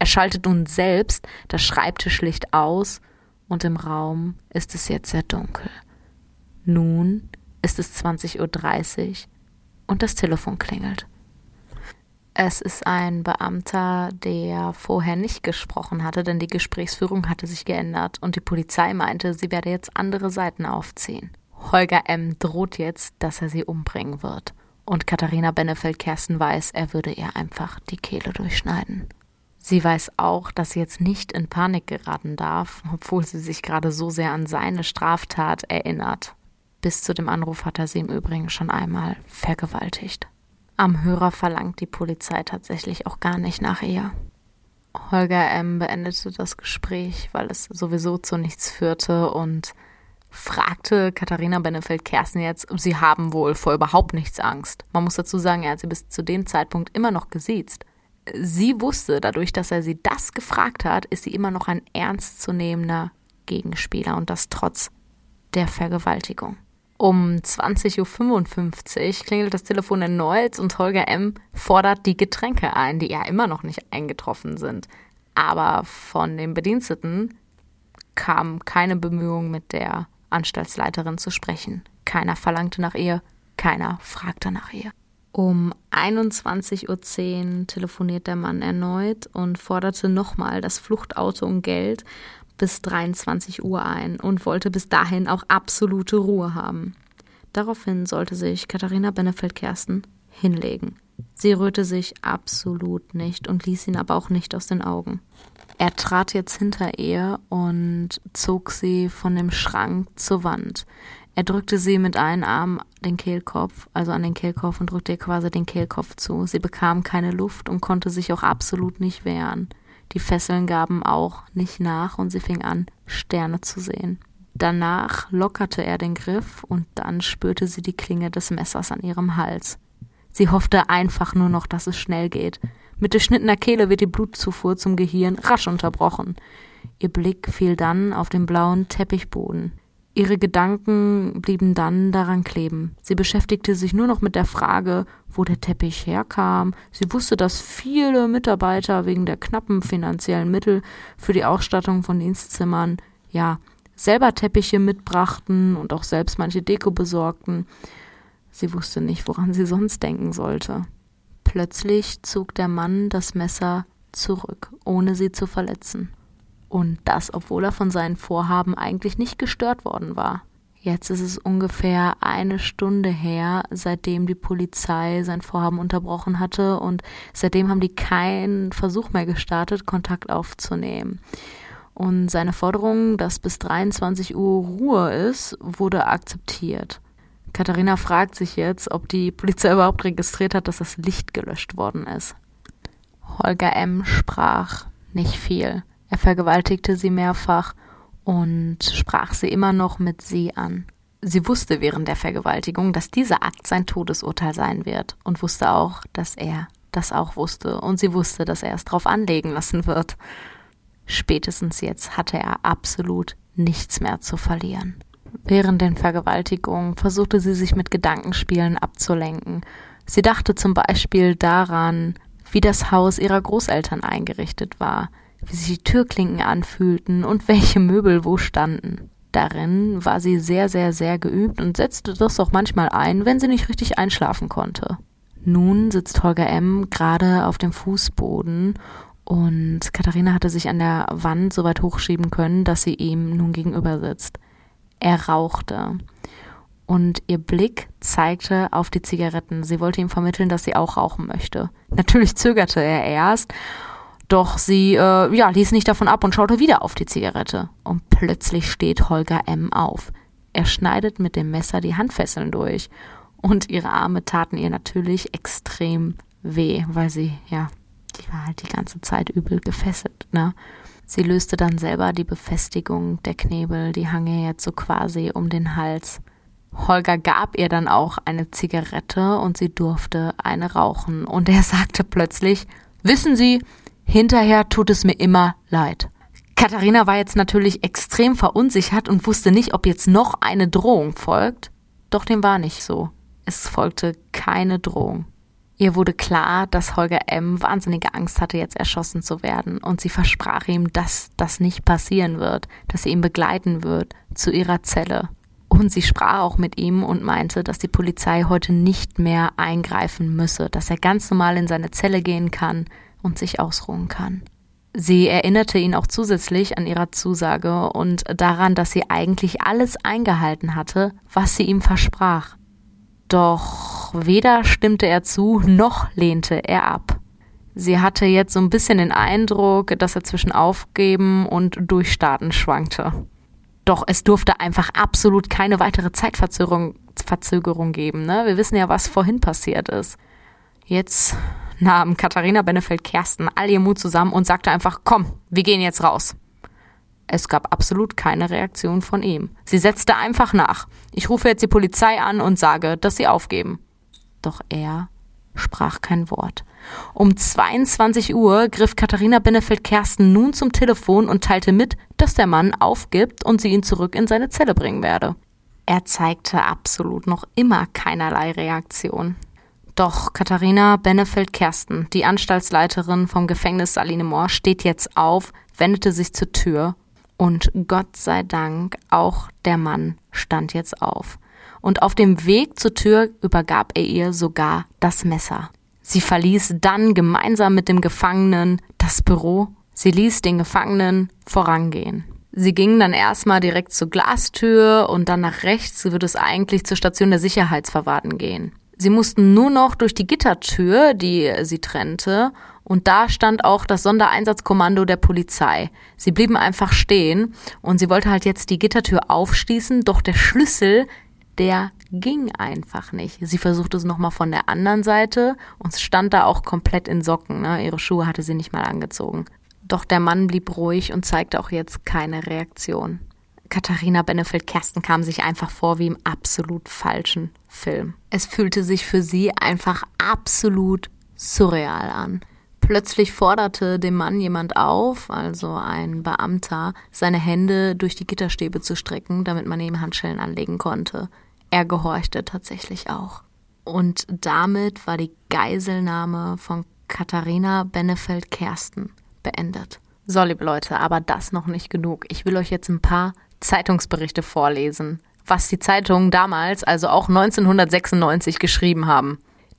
Er schaltet nun selbst das Schreibtischlicht aus und im Raum ist es jetzt sehr dunkel. Nun ist es 20.30 Uhr und das Telefon klingelt. Es ist ein Beamter, der vorher nicht gesprochen hatte, denn die Gesprächsführung hatte sich geändert und die Polizei meinte, sie werde jetzt andere Seiten aufziehen. Holger M. droht jetzt, dass er sie umbringen wird. Und Katharina Benefeld-Kersten weiß, er würde ihr einfach die Kehle durchschneiden. Sie weiß auch, dass sie jetzt nicht in Panik geraten darf, obwohl sie sich gerade so sehr an seine Straftat erinnert. Bis zu dem Anruf hat er sie im Übrigen schon einmal vergewaltigt. Am Hörer verlangt die Polizei tatsächlich auch gar nicht nach ihr. Holger M. beendete das Gespräch, weil es sowieso zu nichts führte und fragte Katharina Benefeld-Kersten jetzt, sie haben wohl vor überhaupt nichts Angst. Man muss dazu sagen, er hat sie bis zu dem Zeitpunkt immer noch gesiezt. Sie wusste, dadurch, dass er sie das gefragt hat, ist sie immer noch ein ernstzunehmender Gegenspieler und das trotz der Vergewaltigung. Um 20.55 Uhr klingelt das Telefon erneut und Holger M. fordert die Getränke ein, die ja immer noch nicht eingetroffen sind. Aber von den Bediensteten kam keine Bemühung, mit der Anstaltsleiterin zu sprechen. Keiner verlangte nach ihr, keiner fragte nach ihr. Um 21.10 Uhr telefoniert der Mann erneut und forderte nochmal das Fluchtauto und Geld, bis 23 Uhr ein und wollte bis dahin auch absolute Ruhe haben. Daraufhin sollte sich Katharina Benefeld-Kersten hinlegen. Sie rührte sich absolut nicht und ließ ihn aber auch nicht aus den Augen. Er trat jetzt hinter ihr und zog sie von dem Schrank zur Wand. Er drückte sie mit einem Arm den Kehlkopf, also an den Kehlkopf und drückte ihr quasi den Kehlkopf zu. Sie bekam keine Luft und konnte sich auch absolut nicht wehren. Die Fesseln gaben auch nicht nach und sie fing an, Sterne zu sehen. Danach lockerte er den Griff und dann spürte sie die Klinge des Messers an ihrem Hals. Sie hoffte einfach nur noch, dass es schnell geht. Mit durchschnittener Kehle wird die Blutzufuhr zum Gehirn rasch unterbrochen. Ihr Blick fiel dann auf den blauen Teppichboden. Ihre Gedanken blieben dann daran kleben. Sie beschäftigte sich nur noch mit der Frage, wo der Teppich herkam. Sie wusste, dass viele Mitarbeiter wegen der knappen finanziellen Mittel für die Ausstattung von Dienstzimmern, ja, selber Teppiche mitbrachten und auch selbst manche Deko besorgten. Sie wusste nicht, woran sie sonst denken sollte. Plötzlich zog der Mann das Messer zurück, ohne sie zu verletzen. Und das, obwohl er von seinen Vorhaben eigentlich nicht gestört worden war. Jetzt ist es ungefähr eine Stunde her, seitdem die Polizei sein Vorhaben unterbrochen hatte und seitdem haben die keinen Versuch mehr gestartet, Kontakt aufzunehmen. Und seine Forderung, dass bis 23 Uhr Ruhe ist, wurde akzeptiert. Katharina fragt sich jetzt, ob die Polizei überhaupt registriert hat, dass das Licht gelöscht worden ist. Holger M. sprach nicht viel. Er vergewaltigte sie mehrfach und sprach sie immer noch mit sie an. Sie wusste während der Vergewaltigung, dass dieser Akt sein Todesurteil sein wird und wusste auch, dass er das auch wusste und sie wusste, dass er es drauf anlegen lassen wird. Spätestens jetzt hatte er absolut nichts mehr zu verlieren. Während den Vergewaltigungen versuchte sie sich mit Gedankenspielen abzulenken. Sie dachte zum Beispiel daran, wie das Haus ihrer Großeltern eingerichtet war, wie sich die Türklinken anfühlten und welche Möbel wo standen. Darin war sie sehr, sehr, sehr geübt und setzte das auch manchmal ein, wenn sie nicht richtig einschlafen konnte. Nun sitzt Holger M. gerade auf dem Fußboden und Katharina hatte sich an der Wand so weit hochschieben können, dass sie ihm nun gegenüber sitzt. Er rauchte. Und ihr Blick zeigte auf die Zigaretten. Sie wollte ihm vermitteln, dass sie auch rauchen möchte. Natürlich zögerte er erst, doch sie äh, ja, ließ nicht davon ab und schaute wieder auf die Zigarette. Und plötzlich steht Holger M. auf. Er schneidet mit dem Messer die Handfesseln durch. Und ihre Arme taten ihr natürlich extrem weh, weil sie, ja, die war halt die ganze Zeit übel gefesselt, ne? Sie löste dann selber die Befestigung der Knebel, die hang ihr jetzt so quasi um den Hals. Holger gab ihr dann auch eine Zigarette und sie durfte eine rauchen. Und er sagte plötzlich, wissen Sie, hinterher tut es mir immer leid. Katharina war jetzt natürlich extrem verunsichert und wusste nicht, ob jetzt noch eine Drohung folgt. Doch dem war nicht so. Es folgte keine Drohung. Ihr wurde klar, dass Holger M. wahnsinnige Angst hatte, jetzt erschossen zu werden, und sie versprach ihm, dass das nicht passieren wird, dass sie ihn begleiten wird zu ihrer Zelle. Und sie sprach auch mit ihm und meinte, dass die Polizei heute nicht mehr eingreifen müsse, dass er ganz normal in seine Zelle gehen kann und sich ausruhen kann. Sie erinnerte ihn auch zusätzlich an ihrer Zusage und daran, dass sie eigentlich alles eingehalten hatte, was sie ihm versprach. Doch weder stimmte er zu, noch lehnte er ab. Sie hatte jetzt so ein bisschen den Eindruck, dass er zwischen Aufgeben und Durchstarten schwankte. Doch es durfte einfach absolut keine weitere Zeitverzögerung Verzögerung geben. Ne? Wir wissen ja, was vorhin passiert ist. Jetzt nahm Katharina Benefeld-Kersten all ihr Mut zusammen und sagte einfach, komm, wir gehen jetzt raus. Es gab absolut keine Reaktion von ihm. Sie setzte einfach nach. Ich rufe jetzt die Polizei an und sage, dass sie aufgeben. Doch er sprach kein Wort. Um 22 Uhr griff Katharina Benefeld-Kersten nun zum Telefon und teilte mit, dass der Mann aufgibt und sie ihn zurück in seine Zelle bringen werde. Er zeigte absolut noch immer keinerlei Reaktion. Doch Katharina Benefeld-Kersten, die Anstaltsleiterin vom Gefängnis Saline Moor, steht jetzt auf, wendete sich zur Tür und Gott sei Dank, auch der Mann stand jetzt auf. Und auf dem Weg zur Tür übergab er ihr sogar das Messer. Sie verließ dann gemeinsam mit dem Gefangenen das Büro. Sie ließ den Gefangenen vorangehen. Sie gingen dann erstmal direkt zur Glastür und dann nach rechts würde es eigentlich zur Station der Sicherheitsverwahrten gehen. Sie mussten nur noch durch die Gittertür, die sie trennte, und da stand auch das Sondereinsatzkommando der Polizei. Sie blieben einfach stehen und sie wollte halt jetzt die Gittertür aufschließen, doch der Schlüssel, der ging einfach nicht. Sie versuchte es nochmal von der anderen Seite und stand da auch komplett in Socken. Ne? Ihre Schuhe hatte sie nicht mal angezogen. Doch der Mann blieb ruhig und zeigte auch jetzt keine Reaktion. Katharina Benefeld-Kersten kam sich einfach vor wie im absolut falschen Film. Es fühlte sich für sie einfach absolut surreal an. Plötzlich forderte dem Mann jemand auf, also ein Beamter, seine Hände durch die Gitterstäbe zu strecken, damit man ihm Handschellen anlegen konnte. Er gehorchte tatsächlich auch. Und damit war die Geiselnahme von Katharina Benefeld-Kersten beendet. So, liebe Leute, aber das noch nicht genug. Ich will euch jetzt ein paar Zeitungsberichte vorlesen, was die Zeitungen damals, also auch 1996, geschrieben haben.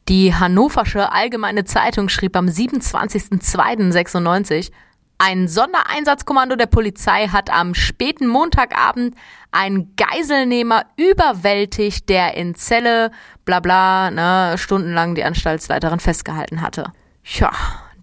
Die Hannoversche Allgemeine Zeitung schrieb am 27.02.96, Ein Sondereinsatzkommando der Polizei hat am späten Montagabend einen Geiselnehmer überwältigt, der in Zelle, bla bla, ne, stundenlang die Anstaltsleiterin festgehalten hatte. Tja,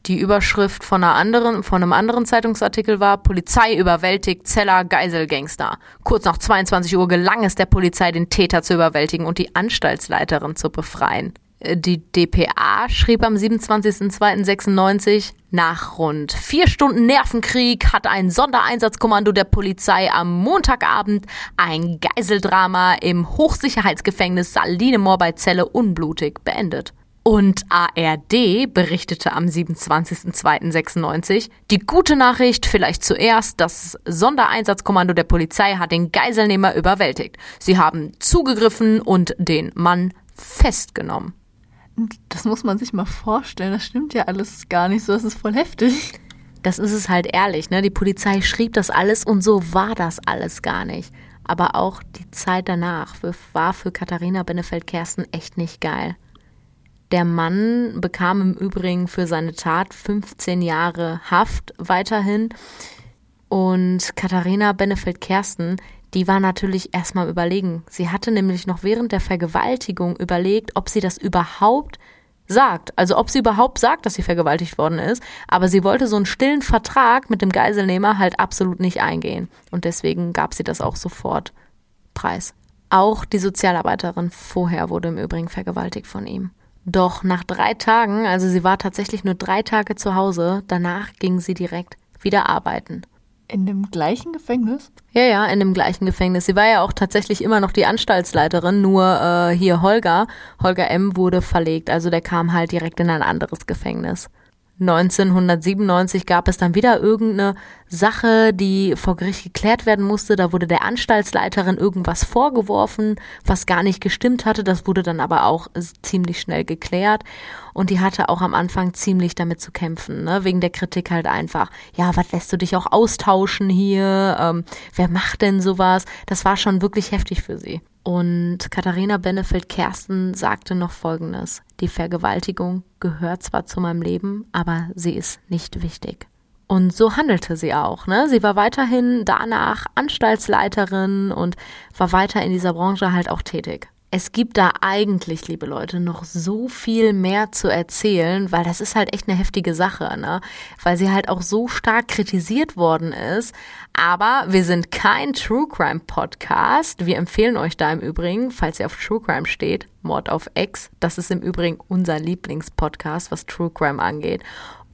die Überschrift von, einer anderen, von einem anderen Zeitungsartikel war Polizei überwältigt Zeller Geiselgangster. Kurz nach 22 Uhr gelang es der Polizei, den Täter zu überwältigen und die Anstaltsleiterin zu befreien. Die DPA schrieb am 27.02.96, nach rund vier Stunden Nervenkrieg hat ein Sondereinsatzkommando der Polizei am Montagabend ein Geiseldrama im Hochsicherheitsgefängnis Salinemor bei Celle unblutig beendet. Und ARD berichtete am 27.02.96, die gute Nachricht vielleicht zuerst, das Sondereinsatzkommando der Polizei hat den Geiselnehmer überwältigt. Sie haben zugegriffen und den Mann festgenommen. Das muss man sich mal vorstellen. Das stimmt ja alles gar nicht so. Das ist voll heftig. Das ist es halt ehrlich, ne? Die Polizei schrieb das alles und so war das alles gar nicht. Aber auch die Zeit danach war für Katharina Benefeld-Kersten echt nicht geil. Der Mann bekam im Übrigen für seine Tat 15 Jahre Haft weiterhin. Und Katharina Benefeld-Kersten, die war natürlich erstmal überlegen. Sie hatte nämlich noch während der Vergewaltigung überlegt, ob sie das überhaupt sagt. Also ob sie überhaupt sagt, dass sie vergewaltigt worden ist. Aber sie wollte so einen stillen Vertrag mit dem Geiselnehmer halt absolut nicht eingehen. Und deswegen gab sie das auch sofort preis. Auch die Sozialarbeiterin vorher wurde im Übrigen vergewaltigt von ihm. Doch nach drei Tagen, also sie war tatsächlich nur drei Tage zu Hause, danach ging sie direkt wieder arbeiten. In dem gleichen Gefängnis? Ja, ja, in dem gleichen Gefängnis. Sie war ja auch tatsächlich immer noch die Anstaltsleiterin, nur äh, hier Holger, Holger M. wurde verlegt, also der kam halt direkt in ein anderes Gefängnis. 1997 gab es dann wieder irgendeine Sache, die vor Gericht geklärt werden musste. Da wurde der Anstaltsleiterin irgendwas vorgeworfen, was gar nicht gestimmt hatte. Das wurde dann aber auch ziemlich schnell geklärt. Und die hatte auch am Anfang ziemlich damit zu kämpfen, ne? wegen der Kritik halt einfach. Ja, was lässt du dich auch austauschen hier? Ähm, wer macht denn sowas? Das war schon wirklich heftig für sie. Und Katharina Benefeld-Kersten sagte noch Folgendes. Die Vergewaltigung gehört zwar zu meinem Leben, aber sie ist nicht wichtig. Und so handelte sie auch. Ne? Sie war weiterhin danach Anstaltsleiterin und war weiter in dieser Branche halt auch tätig es gibt da eigentlich, liebe Leute, noch so viel mehr zu erzählen, weil das ist halt echt eine heftige Sache, ne? Weil sie halt auch so stark kritisiert worden ist. Aber wir sind kein True Crime Podcast. Wir empfehlen euch da im Übrigen, falls ihr auf True Crime steht, Mord auf Ex. Das ist im Übrigen unser Lieblingspodcast, was True Crime angeht.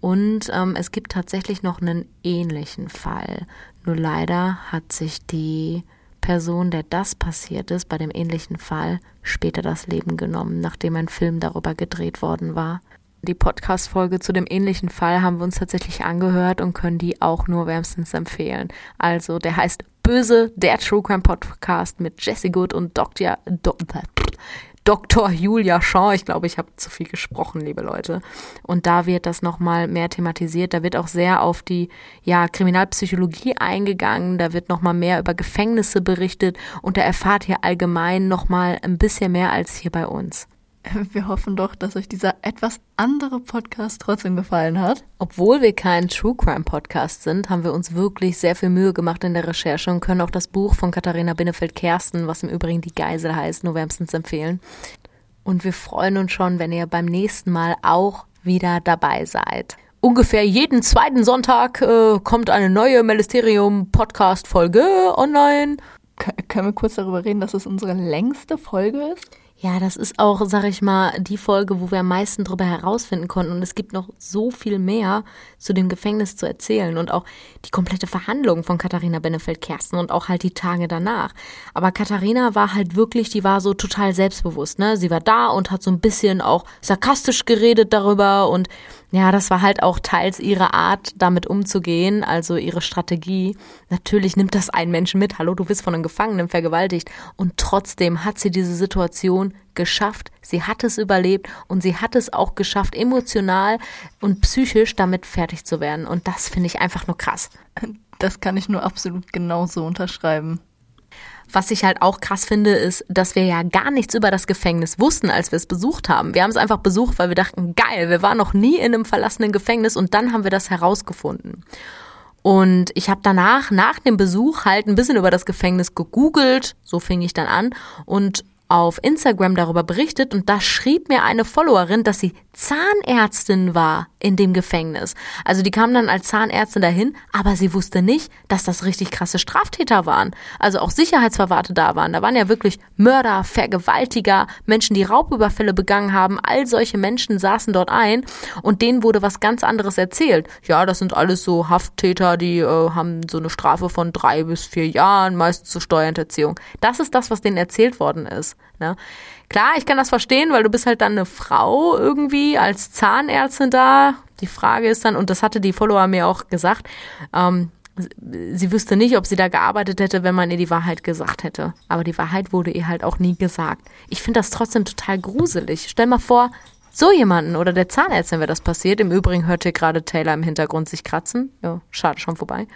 Und ähm, es gibt tatsächlich noch einen ähnlichen Fall. Nur leider hat sich die Person, der das passiert ist, bei dem ähnlichen Fall, später das Leben genommen, nachdem ein Film darüber gedreht worden war. Die Podcast-Folge zu dem ähnlichen Fall haben wir uns tatsächlich angehört und können die auch nur wärmstens empfehlen. Also, der heißt Böse, der True Crime Podcast mit Jesse Good und Dr. Do Dr. Julia Shaw. Ich glaube, ich habe zu viel gesprochen, liebe Leute. Und da wird das nochmal mehr thematisiert. Da wird auch sehr auf die ja, Kriminalpsychologie eingegangen. Da wird nochmal mehr über Gefängnisse berichtet. Und da erfahrt ihr allgemein nochmal ein bisschen mehr als hier bei uns. Wir hoffen doch, dass euch dieser etwas andere Podcast trotzdem gefallen hat. Obwohl wir kein True Crime Podcast sind, haben wir uns wirklich sehr viel Mühe gemacht in der Recherche und können auch das Buch von Katharina Binnefeld-Kersten, was im Übrigen die Geisel heißt, nur wärmstens empfehlen. Und wir freuen uns schon, wenn ihr beim nächsten Mal auch wieder dabei seid. Ungefähr jeden zweiten Sonntag äh, kommt eine neue Melisterium Podcast Folge online. K können wir kurz darüber reden, dass es unsere längste Folge ist? Ja, das ist auch, sag ich mal, die Folge, wo wir am meisten drüber herausfinden konnten. Und es gibt noch so viel mehr zu dem Gefängnis zu erzählen und auch die komplette Verhandlung von Katharina Benefeld-Kersten und auch halt die Tage danach. Aber Katharina war halt wirklich, die war so total selbstbewusst, ne? Sie war da und hat so ein bisschen auch sarkastisch geredet darüber und ja, das war halt auch teils ihre Art, damit umzugehen, also ihre Strategie. Natürlich nimmt das einen Menschen mit. Hallo, du bist von einem Gefangenen vergewaltigt. Und trotzdem hat sie diese Situation geschafft. Sie hat es überlebt und sie hat es auch geschafft, emotional und psychisch damit fertig zu werden. Und das finde ich einfach nur krass. Das kann ich nur absolut genauso unterschreiben. Was ich halt auch krass finde, ist, dass wir ja gar nichts über das Gefängnis wussten, als wir es besucht haben. Wir haben es einfach besucht, weil wir dachten, geil, wir waren noch nie in einem verlassenen Gefängnis und dann haben wir das herausgefunden. Und ich habe danach, nach dem Besuch, halt ein bisschen über das Gefängnis gegoogelt. So fing ich dann an. Und auf Instagram darüber berichtet und da schrieb mir eine Followerin, dass sie Zahnärztin war in dem Gefängnis. Also die kam dann als Zahnärztin dahin, aber sie wusste nicht, dass das richtig krasse Straftäter waren. Also auch Sicherheitsverwahrte da waren. Da waren ja wirklich Mörder, Vergewaltiger, Menschen, die Raubüberfälle begangen haben. All solche Menschen saßen dort ein und denen wurde was ganz anderes erzählt. Ja, das sind alles so Hafttäter, die äh, haben so eine Strafe von drei bis vier Jahren, meistens zur Steuerhinterziehung. Das ist das, was denen erzählt worden ist. Ne? Klar, ich kann das verstehen, weil du bist halt dann eine Frau irgendwie als Zahnärztin da. Die Frage ist dann, und das hatte die Follower mir auch gesagt, ähm, sie wüsste nicht, ob sie da gearbeitet hätte, wenn man ihr die Wahrheit gesagt hätte. Aber die Wahrheit wurde ihr halt auch nie gesagt. Ich finde das trotzdem total gruselig. Stell mal vor, so jemanden oder der Zahnärztin wäre das passiert. Im Übrigen hört ihr gerade Taylor im Hintergrund sich kratzen. Ja, schade, schon vorbei.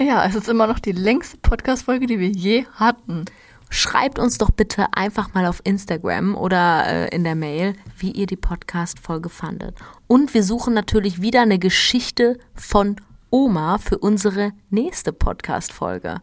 Ja, es ist immer noch die längste Podcast-Folge, die wir je hatten. Schreibt uns doch bitte einfach mal auf Instagram oder äh, in der Mail, wie ihr die Podcast-Folge fandet. Und wir suchen natürlich wieder eine Geschichte von Oma für unsere nächste Podcast-Folge.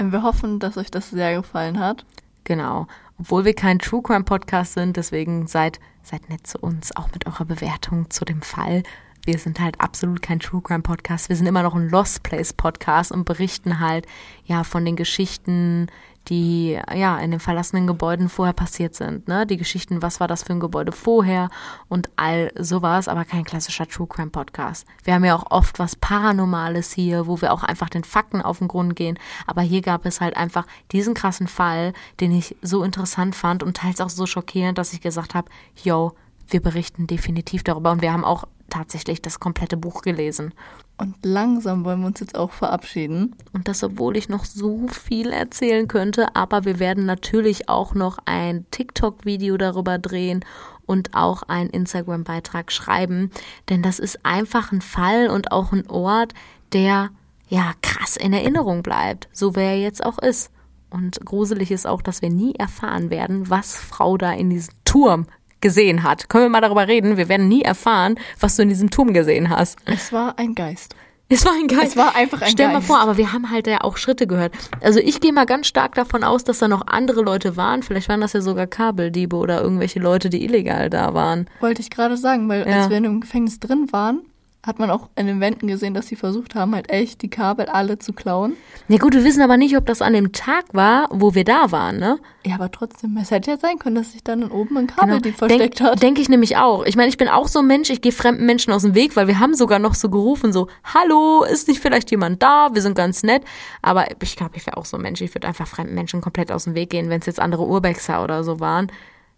Wir hoffen, dass euch das sehr gefallen hat. Genau. Obwohl wir kein True Crime Podcast sind, deswegen seid, seid nett zu uns, auch mit eurer Bewertung zu dem Fall. Wir sind halt absolut kein True Crime Podcast. Wir sind immer noch ein Lost Place Podcast und berichten halt, ja, von den Geschichten, die ja in den verlassenen Gebäuden vorher passiert sind. Ne? Die Geschichten, was war das für ein Gebäude vorher und all sowas, aber kein klassischer True Crime Podcast. Wir haben ja auch oft was Paranormales hier, wo wir auch einfach den Fakten auf den Grund gehen. Aber hier gab es halt einfach diesen krassen Fall, den ich so interessant fand und teils auch so schockierend, dass ich gesagt habe, yo, wir berichten definitiv darüber und wir haben auch tatsächlich das komplette Buch gelesen. Und langsam wollen wir uns jetzt auch verabschieden. Und das, obwohl ich noch so viel erzählen könnte, aber wir werden natürlich auch noch ein TikTok-Video darüber drehen und auch einen Instagram-Beitrag schreiben, denn das ist einfach ein Fall und auch ein Ort, der ja krass in Erinnerung bleibt, so wer er jetzt auch ist. Und gruselig ist auch, dass wir nie erfahren werden, was Frau da in diesem Turm gesehen hat. Können wir mal darüber reden? Wir werden nie erfahren, was du in diesem Turm gesehen hast. Es war ein Geist. Es war ein Geist. Es war einfach ein Stell Geist. mal vor, aber wir haben halt ja auch Schritte gehört. Also ich gehe mal ganz stark davon aus, dass da noch andere Leute waren. Vielleicht waren das ja sogar Kabeldiebe oder irgendwelche Leute, die illegal da waren. Wollte ich gerade sagen, weil Ja. als wir in dem Gefängnis drin waren, hat man auch in den Wänden gesehen, dass sie versucht haben, halt echt die Kabel alle zu klauen. Ja gut, wir wissen aber nicht, ob das an dem Tag war, wo wir da waren, ne? Ja, aber trotzdem, es hätte ja sein können, dass sich dann oben ein Kabel die Denk, versteckt hat. Denke ich nämlich auch. Ich meine, ich bin auch so ein Mensch, ich gehe fremden Menschen aus dem Weg, weil wir haben sogar noch so gerufen, so, hallo, ist nicht vielleicht jemand da? Wir sind ganz nett. Aber ich glaube, ich wäre auch so ein Mensch, ich würde einfach fremden Menschen komplett aus dem Weg gehen, wenn es jetzt andere Urbexer oder so waren.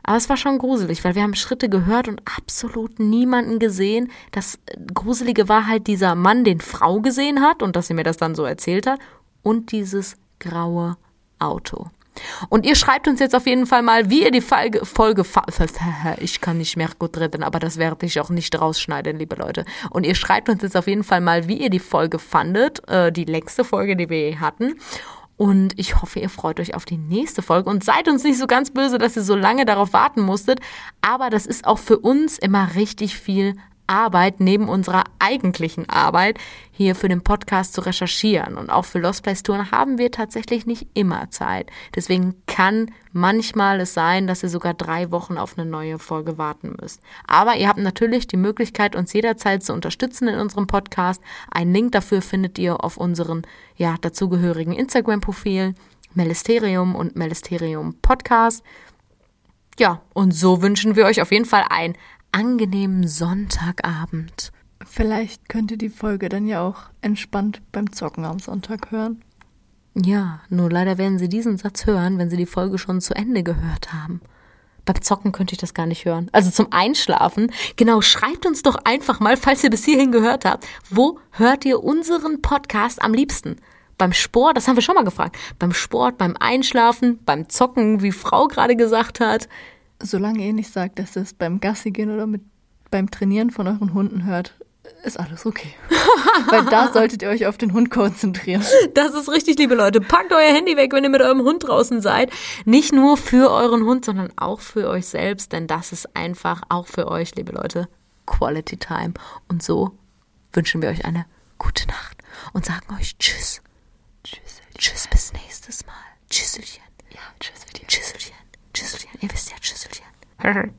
Aber es war schon gruselig, weil wir haben Schritte gehört und absolut niemanden gesehen. Das Gruselige war halt dieser Mann, den Frau gesehen hat und dass sie mir das dann so erzählt hat. Und dieses graue Auto. Und ihr schreibt uns jetzt auf jeden Fall mal, wie ihr die Folge, Folge ich kann nicht mehr gut reden, aber das werde ich auch nicht rausschneiden, liebe Leute. Und ihr schreibt uns jetzt auf jeden Fall mal, wie ihr die Folge fandet, äh, die längste Folge, die wir je hatten. Und ich hoffe, ihr freut euch auf die nächste Folge und seid uns nicht so ganz böse, dass ihr so lange darauf warten musstet. Aber das ist auch für uns immer richtig viel Arbeit neben unserer eigentlichen Arbeit hier für den Podcast zu recherchieren. Und auch für Lost Place Touren haben wir tatsächlich nicht immer Zeit. Deswegen kann manchmal es sein, dass ihr sogar drei Wochen auf eine neue Folge warten müsst. Aber ihr habt natürlich die Möglichkeit, uns jederzeit zu unterstützen in unserem Podcast. Einen Link dafür findet ihr auf unseren ja, dazugehörigen Instagram-Profilen. Melisterium und Melisterium Podcast. Ja, und so wünschen wir euch auf jeden Fall einen angenehmen Sonntagabend. Vielleicht könnt ihr die Folge dann ja auch entspannt beim Zocken am Sonntag hören. Ja, nur leider werden Sie diesen Satz hören, wenn Sie die Folge schon zu Ende gehört haben. Beim Zocken könnte ich das gar nicht hören. Also zum Einschlafen. Genau, schreibt uns doch einfach mal, falls ihr bis hierhin gehört habt, wo hört ihr unseren Podcast am liebsten? Beim Sport, das haben wir schon mal gefragt. Beim Sport, beim Einschlafen, beim Zocken, wie Frau gerade gesagt hat. Solange ihr nicht sagt, dass ihr es beim Gassi gehen oder mit, beim Trainieren von euren Hunden hört, ist alles okay. Weil da solltet ihr euch auf den Hund konzentrieren. Das ist richtig, liebe Leute. Packt euer Handy weg, wenn ihr mit eurem Hund draußen seid. Nicht nur für euren Hund, sondern auch für euch selbst, denn das ist einfach auch für euch, liebe Leute, Quality Time. Und so wünschen wir euch eine gute Nacht. und sagen euch Tschüss. Tschüss. Tschüss, bis nächstes Mal. Tschüsselchen. Ja, tschüss. Tschüsselchen. Tschüsselchen. Ihr wisst ja, Tschüsselchen.